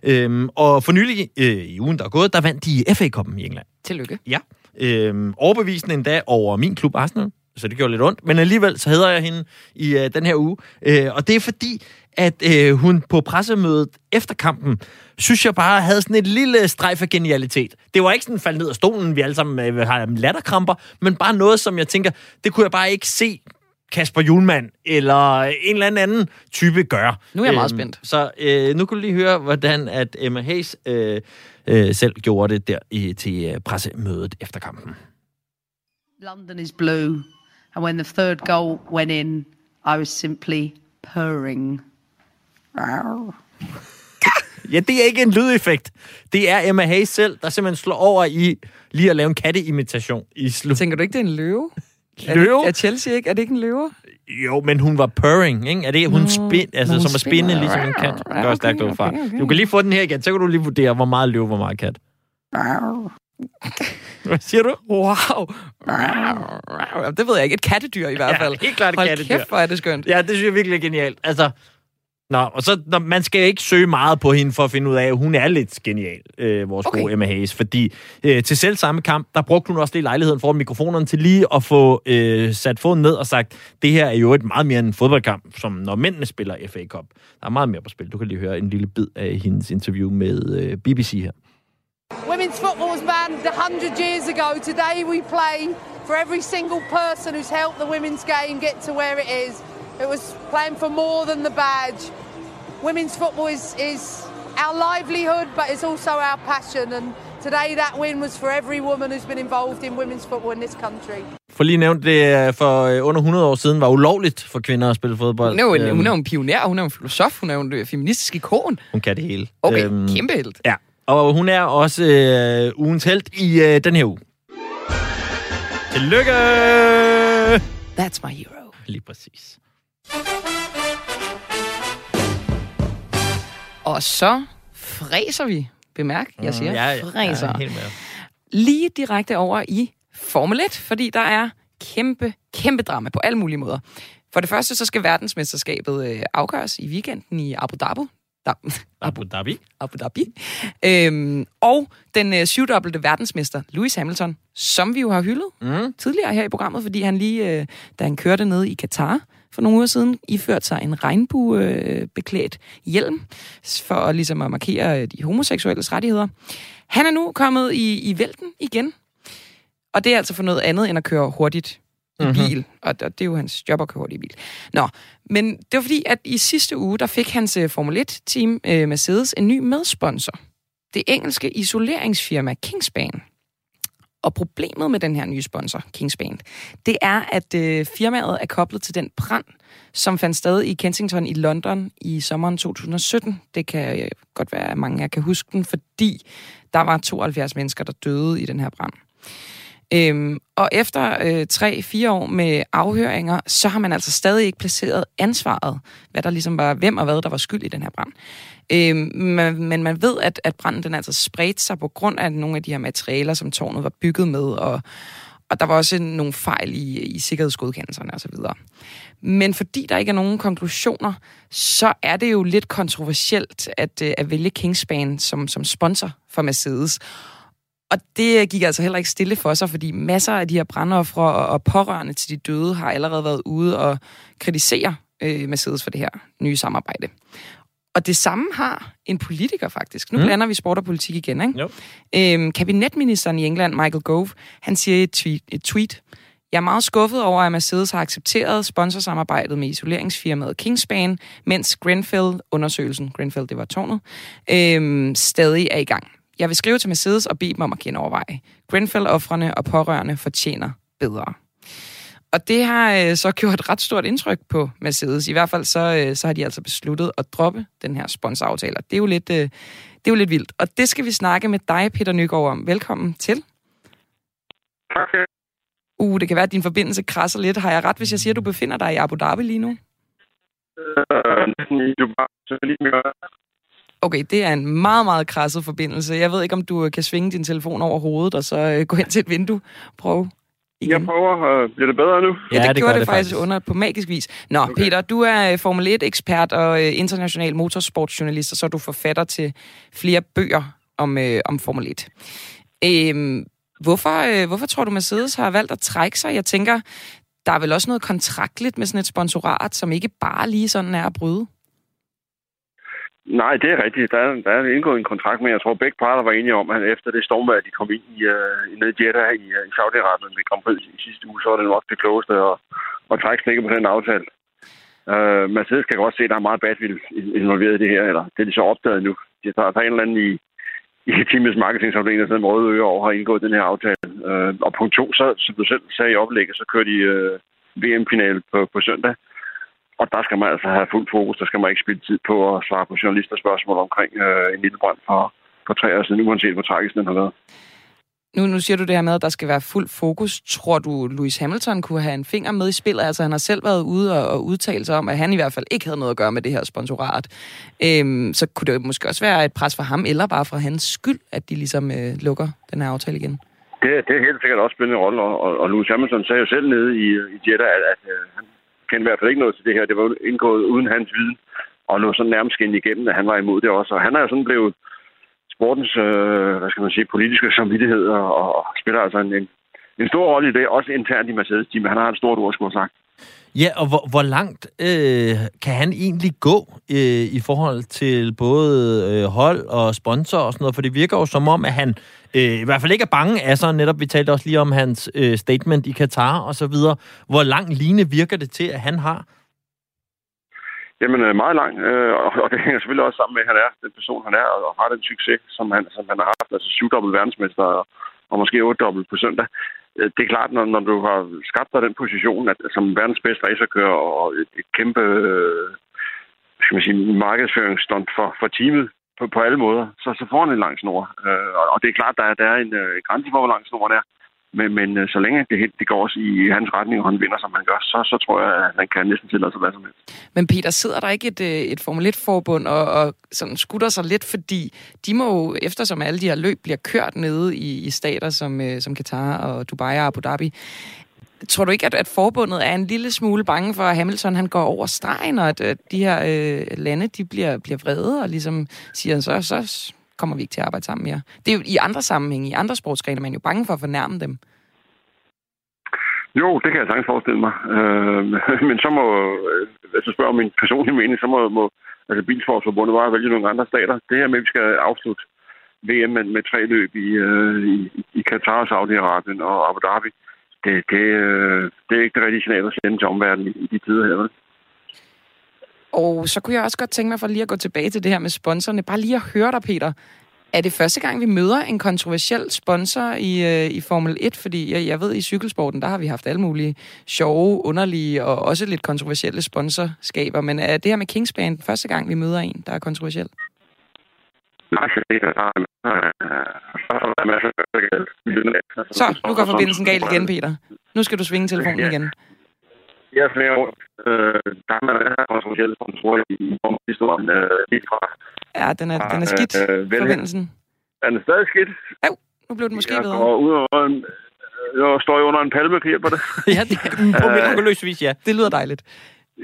Øhm, og for nylig øh, i ugen, der er gået, der vandt de FA-koppen i England. Tillykke. Ja. Øhm, overbevisende endda over min klub Arsenal, så det gjorde lidt ondt. Men alligevel så hedder jeg hende i øh, den her uge. Øh, og det er fordi, at øh, hun på pressemødet efter kampen, synes jeg bare havde sådan et lille strejf af genialitet. Det var ikke sådan faldt ned af stolen, vi alle sammen øh, har latterkramper, men bare noget, som jeg tænker, det kunne jeg bare ikke se Kasper Julemand eller en eller anden anden type gøre. Nu er jeg meget Øhm, spændt. Så øh, nu kan du lige høre, hvordan at Emma Hayes øh, øh, selv gjorde det der i, til øh, pressemødet efter kampen. London is blue, and when the third goal went in, I was simply purring. Ja, det er ikke en lydeffekt. Det er Emma Hayes selv, der simpelthen slår over i lige at lave en katteimitation i slut. Tænker du ikke, det er en løve? Løve? Er, er Chelsea ikke? Er det ikke en løve? Jo, men hun var purring, ikke? Er det, hun spin, altså, hun som at spinde ligesom en kat? Det Ja, går stærkt okay, okay, okay. Du kan lige få den her igen, så kan du lige vurdere, hvor meget løve, hvor meget kat. Hvad siger du? Wow. Det ved jeg ikke. Et kattedyr i hvert Ja, fald. helt klart et Hold kattedyr. kæft, hvor er det skønt. Ja, det synes jeg virkelig er genialt. Altså, Nå, og så, når, man skal ikke søge meget på hende for at finde ud af, at hun er lidt genial, øh, vores okay. gode Emma Hayes. Fordi øh, til selv samme kamp, der brugte hun også lige lejligheden foran mikrofonerne til lige at få øh, sat foden ned og sagt, det her er jo et meget mere end en fodboldkamp, som når mændene spiller FA Cup. Der er meget mere på spil. Du kan lige høre en lille bid af hendes interview med øh, BBC her. Women's football was banned 100 years ago. Today we play for every single person who's helped the women's game get to where it is. It was playing for more than the badge. Women's football is, is our livelihood, but it's also our passion. And today that win was for every woman who's been involved in women's football in this country. For lige nævnt, det øh, for øh, under 100 år siden var ulovligt for kvinder at spille fodbold. Hun er, jo en, Øhm, hun er jo en pioner, hun er jo en filosof, hun er jo en øh, feministisk ikon. Hun kan det hele. Okay, kæmpe held. Ja, og hun er også øh, ugens held i øh, den her uge. Tillykke! That's my hero. Lige præcis. Og så fræser vi. Bemærk, jeg siger Mm, ja, ja, fræser. ja, helt med. Lige direkte over i Formel 1, fordi der er kæmpe, kæmpe drama på alle mulige måder. For det første, så skal verdensmesterskabet øh, afgøres i weekenden i Abu Dhabi. Da, Abu Dhabi. Abu Dhabi. Øhm, og den øh, syvdobbelte verdensmester, Lewis Hamilton, som vi jo har hyldet mm. tidligere her i programmet, fordi han lige, øh, da han kørte ned i Katar for nogle uger siden, iførte sig en regnbuebeklædt hjelm for at, ligesom at markere øh, de homoseksuelles rettigheder. Han er nu kommet i, i vælten igen, og det er altså for noget andet end at køre hurtigt Mhm. bil, og det er jo hans job at køre hurtigt i bil. Nå, men det var fordi, at i sidste uge, der fik hans øh, Formel 1-team øh, Mercedes en ny medsponsor. Det engelske isoleringsfirma Kingspan. Og problemet med den her nye sponsor, Kingspan, det er, at øh, firmaet er koblet til den brand, som fandt sted i Kensington i London i sommeren 2017. Det kan øh, godt være, at mange af jer kan huske den, fordi der var 72 mennesker, der døde i den her brand. Øhm, og efter øh, tre-fire år med afhøringer, så har man altså stadig ikke placeret ansvaret, hvad der ligesom var, hvem og hvad der var skyld i den her brand. Øhm, men, men man ved, at, at branden den altså spredte sig på grund af nogle af de her materialer, som tårnet var bygget med, og, og der var også nogle fejl i, i sikkerhedsgodkendelserne osv. Men fordi der ikke er nogen konklusioner, så er det jo lidt kontroversielt at, øh, at vælge Kingspan som, som sponsor for Mercedes. Og det gik altså heller ikke stille for sig, fordi masser af de her brandoffre og, og pårørende til de døde har allerede været ude og kritisere øh, Mercedes for det her nye samarbejde. Og det samme har en politiker faktisk. Nu Mm. mm. blander vi sport og politik igen, ikke? Jo. Øhm, kabinetministeren i England, Michael Gove, han siger i et tweet, et tweet, jeg er meget skuffet over, at Mercedes har accepteret sponsorsamarbejdet med isoleringsfirmaet Kingspan, mens Grenfell-undersøgelsen, Grenfell det var tårnet, øhm, stadig er i gang. Jeg vil skrive til Mercedes og bede dem om at genoverveje. Grenfell-offrene og pårørende fortjener bedre. Og det har øh, så gjort ret stort indtryk på Mercedes. I hvert fald så, øh, så har de altså besluttet at droppe den her sponsoraftale. Det er jo lidt, øh, det er jo lidt vildt. Og det skal vi snakke med dig, Peter Nygaard, om. Velkommen til. Tak. Uh, det kan være, at din forbindelse krasser lidt. Har jeg ret, hvis jeg siger, at du befinder dig i Abu Dhabi lige nu? Øh, mere. Okay, det er en meget, meget krasset forbindelse. Jeg ved ikke, om du øh, kan svinge din telefon over hovedet, og så øh, gå hen til et vindue. Prøv. Jeg prøver. Øh, bliver det bedre nu? Ja, det, det gjorde det, det faktisk under på magisk vis. Nå, okay. Peter, du er øh, Formel 1-ekspert og øh, international motorsportsjournalist, og så er du forfatter til flere bøger om, øh, om Formel 1. Øhm, hvorfor, øh, hvorfor tror du, Mercedes har valgt at trække sig? Jeg tænker, der er vel også noget kontraktligt med sådan et sponsorat, som ikke bare lige sådan er at bryde? Nej, det er rigtigt. Der er, der er indgået en kontrakt, men jeg tror, begge parter var enige om, at efter det stormvejr, de kom ind i, uh, ned i Jeddah i, uh, i Saudi-Arabien ved Grand Prix i sidste uge, så var det nok det klogeste at, at trække stikket på den aftale. Uh, Mercedes kan godt se, at der er meget badwill involveret i det her, eller det er de så opdaget nu. De tager, der er en eller anden i, i teamets marketingsafdeling, der sidder med røde ører over har indgået den her aftale. Uh, og punkt to, så, som du selv sagde i oplægget, så kører de uh, VM-finale på, på søndag. Og der skal man altså have fuld fokus. Der skal man ikke spille tid på at svare på journalisters spørgsmål omkring øh, en lille brand for, for tre år siden, uanset hvor tragisk den har været. Nu, nu siger du det her med, at der skal være fuld fokus. Tror du, Lewis Hamilton kunne have en finger med i spillet? Altså, han har selv været ude og, og udtale sig om, at han i hvert fald ikke havde noget at gøre med det her sponsorat. Øhm, så kunne det måske også være et pres for ham, eller bare for hans skyld, at de ligesom øh, lukker den her aftale igen? Det, det er helt sikkert også spændende rolle, og, og, og Lewis Hamilton sagde jo selv nede i, i Jeddah, at, at, at han kendte i hvert fald ikke noget til det her. Det var indgået uden hans viden, og nu sådan nærmest skinnet igennem, at han var imod det også. Og han er jo sådan blevet sportens, øh, hvad skal man sige, politiske samvittighed, og, og spiller altså en, en, en stor rolle i det, også internt i Mercedes-team. Han har et stort ord, skulle have sagt. Ja, og hvor, hvor langt øh, kan han egentlig gå øh, i forhold til både øh, hold og sponsor og sådan noget? For det virker jo som om, at han øh, i hvert fald ikke er bange af sig. Netop, vi talte også lige om hans øh, statement i Katar og så videre. Hvor lang line virker det til, at han har? Jamen, øh, meget lang, øh, og, det hænger selvfølgelig også sammen med, at han er den person, han er, og, og har den succes, som han, som han har haft. Altså syvdobbelt verdensmester og, og måske otte på søndag. Øh, det er klart, når, når du har skabt dig den position, at som verdens bedste racerkører og et, et kæmpe øh, skal man sige, markedsføringsstunt for, for teamet på, på alle måder, så, så får han en lang snor. Øh, og, og det er klart, der der er en øh, grænse for, hvor lang snoren er. Men, men øh, så længe det, helt- det går også i hans retning, og han vinder, som han gør, så, så tror jeg, at han kan næsten tillade sig hvad som helst. Men Peter, sidder der ikke et, øh, et Formel 1-forbund og, og sådan skutter sig lidt, fordi de må jo, eftersom alle de her løb bliver kørt nede i, i stater som, øh, som Qatar og Dubai og Abu Dhabi, tror du ikke, at, at forbundet er en lille smule bange for, at Hamilton han går over stregen, og at, at de her øh, lande de bliver, bliver vrede og ligesom siger, så, så kommer vi ikke til at arbejde sammen mere. Det er jo i andre sammenhænge, i andre sportsgrene, man er jo bange for at fornærme dem. Jo, det kan jeg sagtens forestille mig. Øh, <laughs> men så må, øh, altså hvis du spørger om min personlige mening, så må, må altså Bilsportsforbundet bare vælge nogle andre stater. Det her med, at vi skal afslutte VM med, med tre løb i, øh, i, i Katar, Saudi-Arabien og Abu Dhabi, det, det, øh, det er ikke det rigtige signal at sende til omverdenen i, i de tider her. vel? Og så kunne jeg også godt tænke mig for lige at gå tilbage til det her med sponsorerne. Bare lige at høre dig, Peter. Er det første gang, vi møder en kontroversiel sponsor i, øh, i Formel 1? Fordi jeg, jeg ved, i cykelsporten, der har vi haft alle mulige sjove, underlige og også lidt kontroversielle sponsorskaber. Men er det her med Kingspan den første gang, vi møder en, der er kontroversiel? Nej, det er Så, nu går forbindelsen galt igen, Peter. Nu skal du svinge telefonen igen. Jeg er flere år. Øh, der er masser af kontroversielle sponsorer i historien. Øh, lige fra, Ja, den er, den er skidt, øh, forbindelsen. Er den stadig skidt? Jo, nu blev den måske jeg bedre. går ud over en, jeg står jeg under en palme, kan det? <laughs> ja, det på mirakuløs vis, ja. Det lyder dejligt.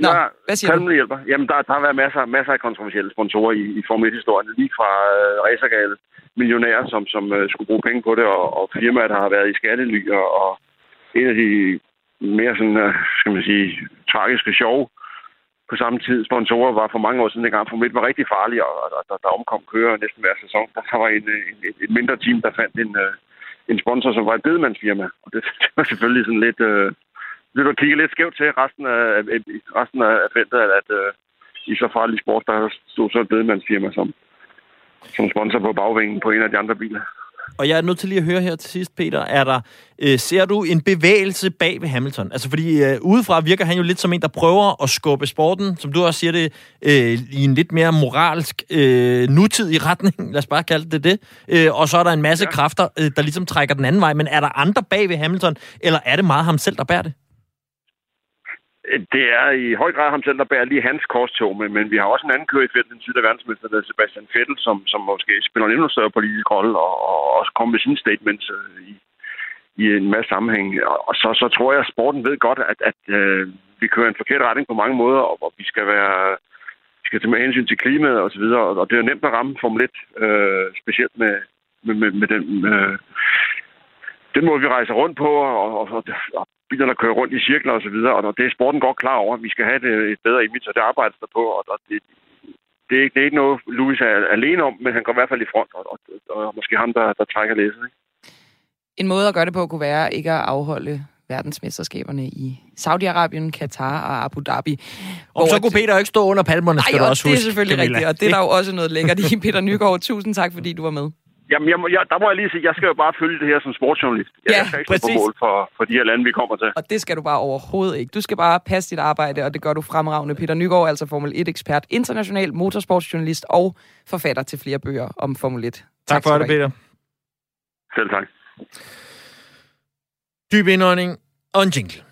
Nå, ja, hvad siger palmen hjælper. Jamen, der, der har været masser, masser af kontroversielle sponsorer i, i Formel 1-historien. Lige fra øh, racergale millionærer, som, som øh, skulle bruge penge på det, og, og firmaer, der har været i skattely, og, og en af de mere sådan, øh, skal man sige, tragiske sjov. på samme tid sponsorer var for mange år siden, dengang Formel 1 var rigtig farlig, og, og der, der omkom kører næsten hver sæson. Der, var en, øh, en, et, mindre team, der fandt en, øh, en sponsor, som var et bedemandsfirma. Og det, <laughs> det var selvfølgelig sådan lidt... Øh, lidt at kigge lidt skævt til resten af, resten af feltet, at, at øh, i så farlig sport, der stod så et bedemandsfirma som, som sponsor på bagvingen på en af de andre biler. Og jeg er nødt til lige at høre her til sidst, Peter, er der, øh, ser du en bevægelse bag ved Hamilton? Altså fordi øh, udefra virker han jo lidt som en, der prøver at skubbe sporten, som du også siger det, øh, i en lidt mere moralsk øh, nutidig retning, lad os bare kalde det det. Øh, og så er der en masse ja. kræfter, øh, der ligesom trækker den anden vej. Men er der andre bag ved Hamilton, eller er det meget ham selv, der bærer det? Det er i høj grad ham selv, der bærer lige hans korstog, men, men vi har også en anden kører i feltet, den tidligere verdensmester, der Sebastian Vettel, som, som måske spiller en endnu større politisk rolle, og, og også kommer med sine statements øh, i, i en masse sammenhæng. Og, så, så tror jeg, at sporten ved godt, at, at øh, vi kører en forkert retning på mange måder, og, og vi skal være vi skal tage med hensyn til klimaet og så videre, og, og det er jo nemt at ramme Formel 1, øh, specielt med, med, med, med den, øh, den måde, vi rejser rundt på, og, og, og, og bilerne kører rundt i cirkler og så videre, og det er sporten godt klar over. Vi skal have det et bedre image, og det arbejdes der på, og, og det, det, er ikke, det er ikke noget, Louis er alene om, men han går i hvert fald i front, og, og, og måske ham, der, der trækker læsset. Ikke? En måde at gøre det på kunne være ikke at afholde verdensmesterskaberne i Saudi-Arabien, Katar og Abu Dhabi. Og så kunne Peter jo ikke stå under palmerne, skal Ej, du og også det er huske. selvfølgelig Camilla. rigtigt, og det er der jo <laughs> også noget lækkert i. Peter Nygaard, tusind tak, fordi du var med. Jamen, jeg, må- jeg, der må jeg lige sige, jeg skal jo bare følge det her som sportsjournalist. Jeg, Ja, jeg skal ikke stå på præcis. mål for, for de her lande, vi kommer til. Og det skal du bare overhovedet ikke. Du skal bare passe dit arbejde, og det gør du fremragende. Peter Nygaard, altså Formel 1-ekspert, international motorsportsjournalist og forfatter til flere bøger om Formel 1. Tak for skal det. Peter. Selv tak. Dyb indånding og en jingle.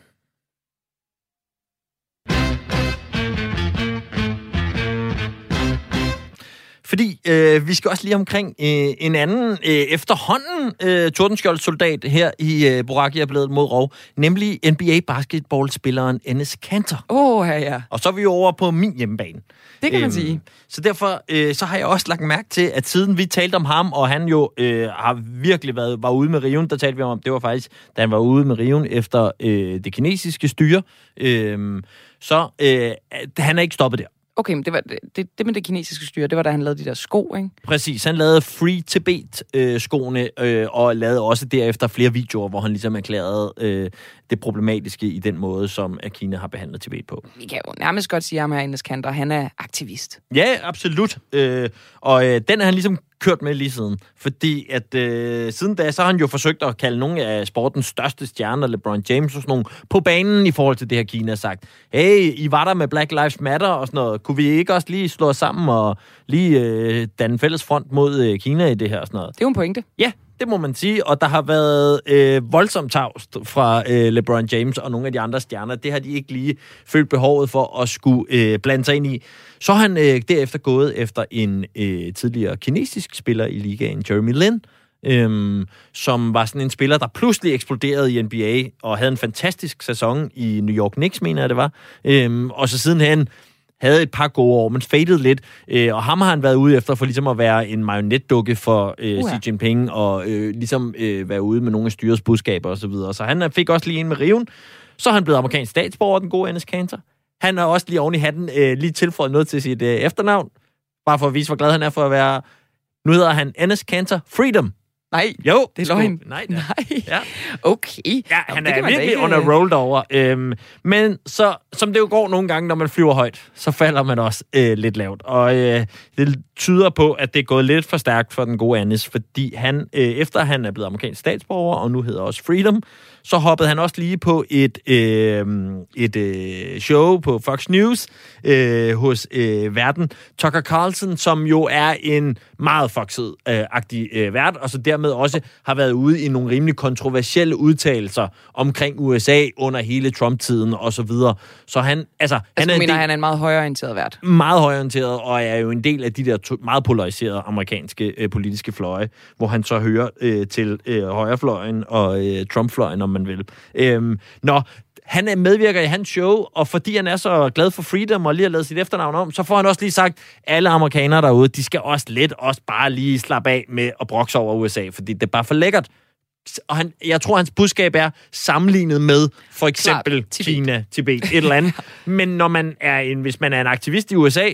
Fordi øh, vi skal også lige omkring øh, en anden øh, efterhånden øh, Tordenskjold-soldat her i øh, Borakia-bladet mod Rov, nemlig NBA-basketballspilleren Enes Kanter. Åh, oh, ja, ja. Og så er vi jo over på min hjemmebane. Det kan man sige. Så derfor øh, så har jeg også lagt mærke til, at siden vi talte om ham, og han jo øh, har virkelig været var ude med riven, der talte vi om, det var faktisk, da han var ude med riven efter øh, det kinesiske styre, øh, så øh, han er ikke stoppet der. Okay, men det, var, det, det, med det kinesiske styre, det var da han lavede de der sko, ikke? Præcis, han lavede Free Tibet-skoene, øh, og lavede også derefter flere videoer, hvor han ligesom erklærede øh, det problematiske i den måde, som Kina har behandlet Tibet på. Vi kan jo nærmest godt sige ham her, Ines Kanter, han er aktivist. Ja, absolut. Øh, og øh, den er han ligesom kørt med lige siden. Fordi at øh, siden da, så har han jo forsøgt at kalde nogle af sportens største stjerner, LeBron James og sådan nogle, på banen i forhold til det her Kina sagt. Hey, I var der med Black Lives Matter og sådan noget. Kunne vi ikke også lige slå os sammen og lige øh, danne fælles front mod øh, Kina i det her og sådan noget? Det er jo en pointe. Ja, det må man sige. Og der har været øh, voldsomt tavst fra øh, LeBron James og nogle af de andre stjerner. Det har de ikke lige følt behovet for at skulle øh, blande sig ind i. Så har han øh, derefter gået efter en øh, tidligere kinesisk spiller i ligaen, Jeremy Lin, øhm, som var sådan en spiller, der pludselig eksploderede i NBA og havde en fantastisk sæson i New York Knicks, mener jeg det var. Øhm, og så sidenhen havde et par gode år, men faded lidt. Øh, og ham har han været ude efter for ligesom at være en marionetdukke for øh. Xi Jinping og øh, ligesom øh, være ude med nogle af styrets budskaber osv. Så, videre. så han øh, fik også lige en med riven. Så er han blevet amerikansk statsborger, den gode Enes Kanter. Han har også lige oven i hatten øh, lige tilføjet noget til sit øh, efternavn. Bare for at vise, hvor glad han er for at være... Nu hedder han Enes Kanter Freedom. Nej, Jo, det er løgn. Nej, Nej. Ja. Okay. Ja, han det er virkelig ikke, on a øh, roll derovre. Øhm, men så, som det jo går nogle gange, når man flyver højt, så falder man også øh, lidt lavt. Og øh, det tyder på, at det er gået lidt for stærkt for den gode Anis, fordi han, øh, efter han er blevet amerikansk statsborger, og nu hedder også Freedom, så hoppede han også lige på et, øh, et øh, show på Fox News øh, hos øh, verden Tucker Carlson, som jo er en meget foxet-agtig øh, vært, og så dermed også har været ude i nogle rimelig kontroversielle udtalelser omkring USA under hele Trump-tiden og så videre. Så han, altså, han Altså, er du en mener, del, han er en meget højorienteret vært. meget højorienteret, og er jo en del af de der to, meget polariserede amerikanske øh, politiske fløje, hvor han så hører øh, til øh, højrefløjen og øh, Trump-fløjen, om man vil. Øhm, nå, han er medvirker i hans show, og fordi han er så glad for freedom og lige har lavet sit efternavn om, så får han også lige sagt, alle amerikanere derude, de skal også let også bare lige slappe af med at brokse over USA, fordi det er bare for lækkert. Og han, jeg tror, hans budskab er sammenlignet med for eksempel Klart, Tibet. Kina, Tibet, et eller andet. <laughs> Men når man er en, hvis man er en aktivist i USA,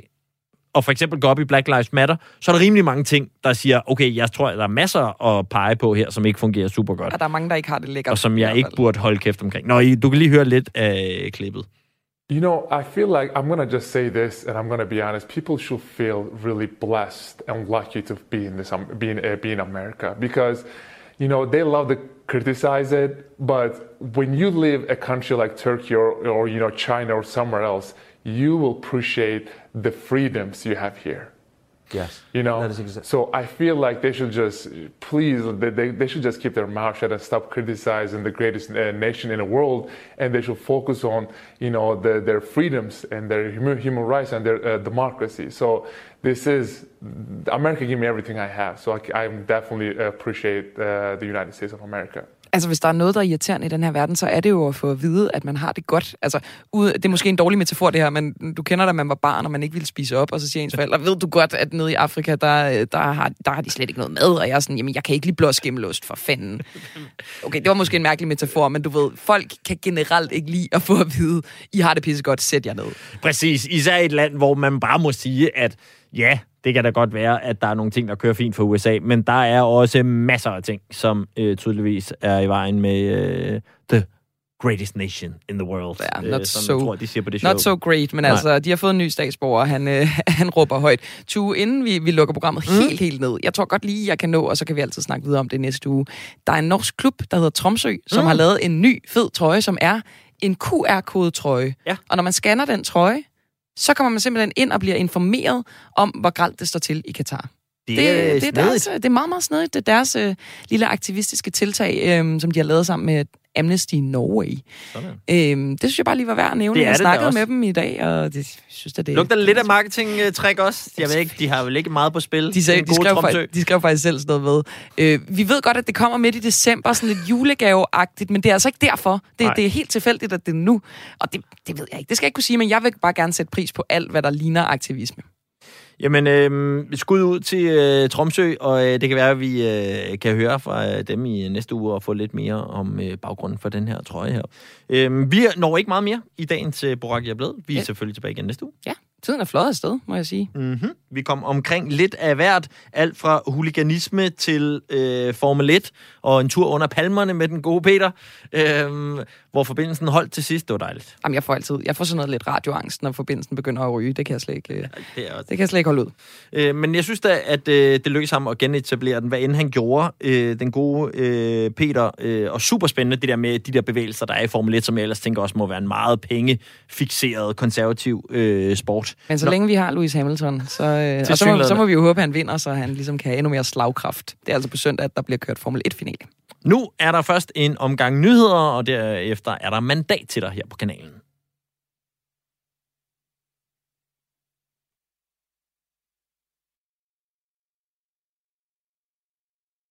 og for eksempel går op i Black Lives Matter, så er der rimelig mange ting, der siger, okay, jeg tror, at der er masser at pege på her, som ikke fungerer super godt, Og der er mange, der ikke har det lækkert. og som jeg ikke burde holde kæft omkring. Nå, I- du kan lige høre lidt af klippet. You know, I feel like I'm gonna just say this, and I'm gonna be honest. People should feel really blessed and lucky to be in this, um, be in, uh, be in America because, you know, they love to criticize it, but when you live a country like Turkey or, or you know China or somewhere else, you will appreciate the freedoms you have here. Yes. You know, That is exact- so I feel like they should just, please, they, they, they should just keep their mouth shut and stop criticizing the greatest uh, nation in the world, and they should focus on, you know, the, their freedoms and their human, human rights and their uh, democracy. So this is America. Gave me everything I have, so I, I definitely appreciate uh, the United States of America. Altså, hvis der er noget, der er irriterende i den her verden, så er det jo at få at vide, at man har det godt. Altså, ude, det er måske en dårlig metafor, det her, men du kender da, man var barn, og man ikke ville spise op, og så siger ens forældre, ved du godt, at nede i Afrika, der, der, har, der har de slet ikke noget mad, og jeg er sådan, jamen, jeg kan ikke lige blå skimmelost for fanden. <laughs> Okay, det var måske en mærkelig metafor, men du ved, folk kan generelt ikke lide at få at vide, I har det pissegodt, sæt jer ned. Præcis. Især i et land, hvor man bare må sige, at ja, det kan da godt være, at der er nogle ting, der kører fint for USA, men der er også masser af ting, som øh, tydeligvis er i vejen med øh, the greatest nation in the world. Ja, øh, not som so- jeg tror, de siger på det show. Not so great, men Nej. altså, de har fået en ny statsborger, og han, øh, <laughs> han råber højt. Tu, inden vi, vi lukker programmet mm. helt, helt ned, jeg tror godt lige, jeg kan nå, og så kan vi altid snakke videre om det næste uge. Der er en norsk klub, der hedder Tromsø, som Mm. har lavet en ny fed trøje, som er en QR-kode-trøje. Ja. Og når man scanner den trøje, så kommer man simpelthen ind og bliver informeret om, hvor gralt det står til i Katar. Det det, er det, er deres, snedigt. det er meget, meget snedigt. Det er deres øh, lille aktivistiske tiltag, øh, som de har lavet sammen med Amnesty Norway. Øhm, det synes jeg bare lige var værd at nævne. Jeg snakkede med dem i dag, og det jeg synes, at det Lugter lidt af marketing-træk også? Jeg ved ikke, de har vel ikke meget på spil. de, sagde, de, skrev faktisk, de skrev faktisk selv sådan noget med. Øh, vi ved godt, at det kommer midt i december, sådan lidt julegaveagtigt, men det er altså ikke derfor. Det, Nej. det er helt tilfældigt, at det er nu. Og det, det ved jeg ikke. Det skal jeg ikke kunne sige, men jeg vil bare gerne sætte pris på alt, hvad der ligner aktivisme. Jamen, øh, skud ud til øh, Tromsø, og øh, det kan være, at vi øh, kan høre fra øh, dem i næste uge og få lidt mere om øh, baggrunden for den her trøje her. Øh, vi når ikke meget mere i dagens øh, Borak er blevet. Vi er Ja. selvfølgelig tilbage igen næste uge. Ja, tiden er flot afsted, må jeg sige. Mm-hmm. Vi kom omkring lidt af hvert. Alt fra huliganisme til øh, Formel 1 og en tur under palmerne med den gode Peter, øh, hvor forbindelsen holdt til sidst. Det var dejligt. Jamen, jeg får altid, jeg får sådan noget lidt radioangst, når forbindelsen begynder at ryge. Det kan jeg slet ikke, øh, Det er også det kan jeg slet ikke holde ud. Øh, men jeg synes da, at øh, det lykkedes ham at genetablere den, hvad end han gjorde. Øh, den gode øh, Peter, øh, og super spændende det der med de der bevægelser, der er i Formel 1, som jeg ellers tænker også må være en meget pengefixeret konservativ øh, sport. Godt. Men så Nå. længe vi har Louis Hamilton, så, øh, og så, må, så må vi jo håbe, at han vinder, så han ligesom kan have endnu mere slagkraft. Det er altså på søndag, at der bliver kørt Formel 1-finale. Nu er der først en omgang nyheder, og derefter er der mandat til dig her på kanalen.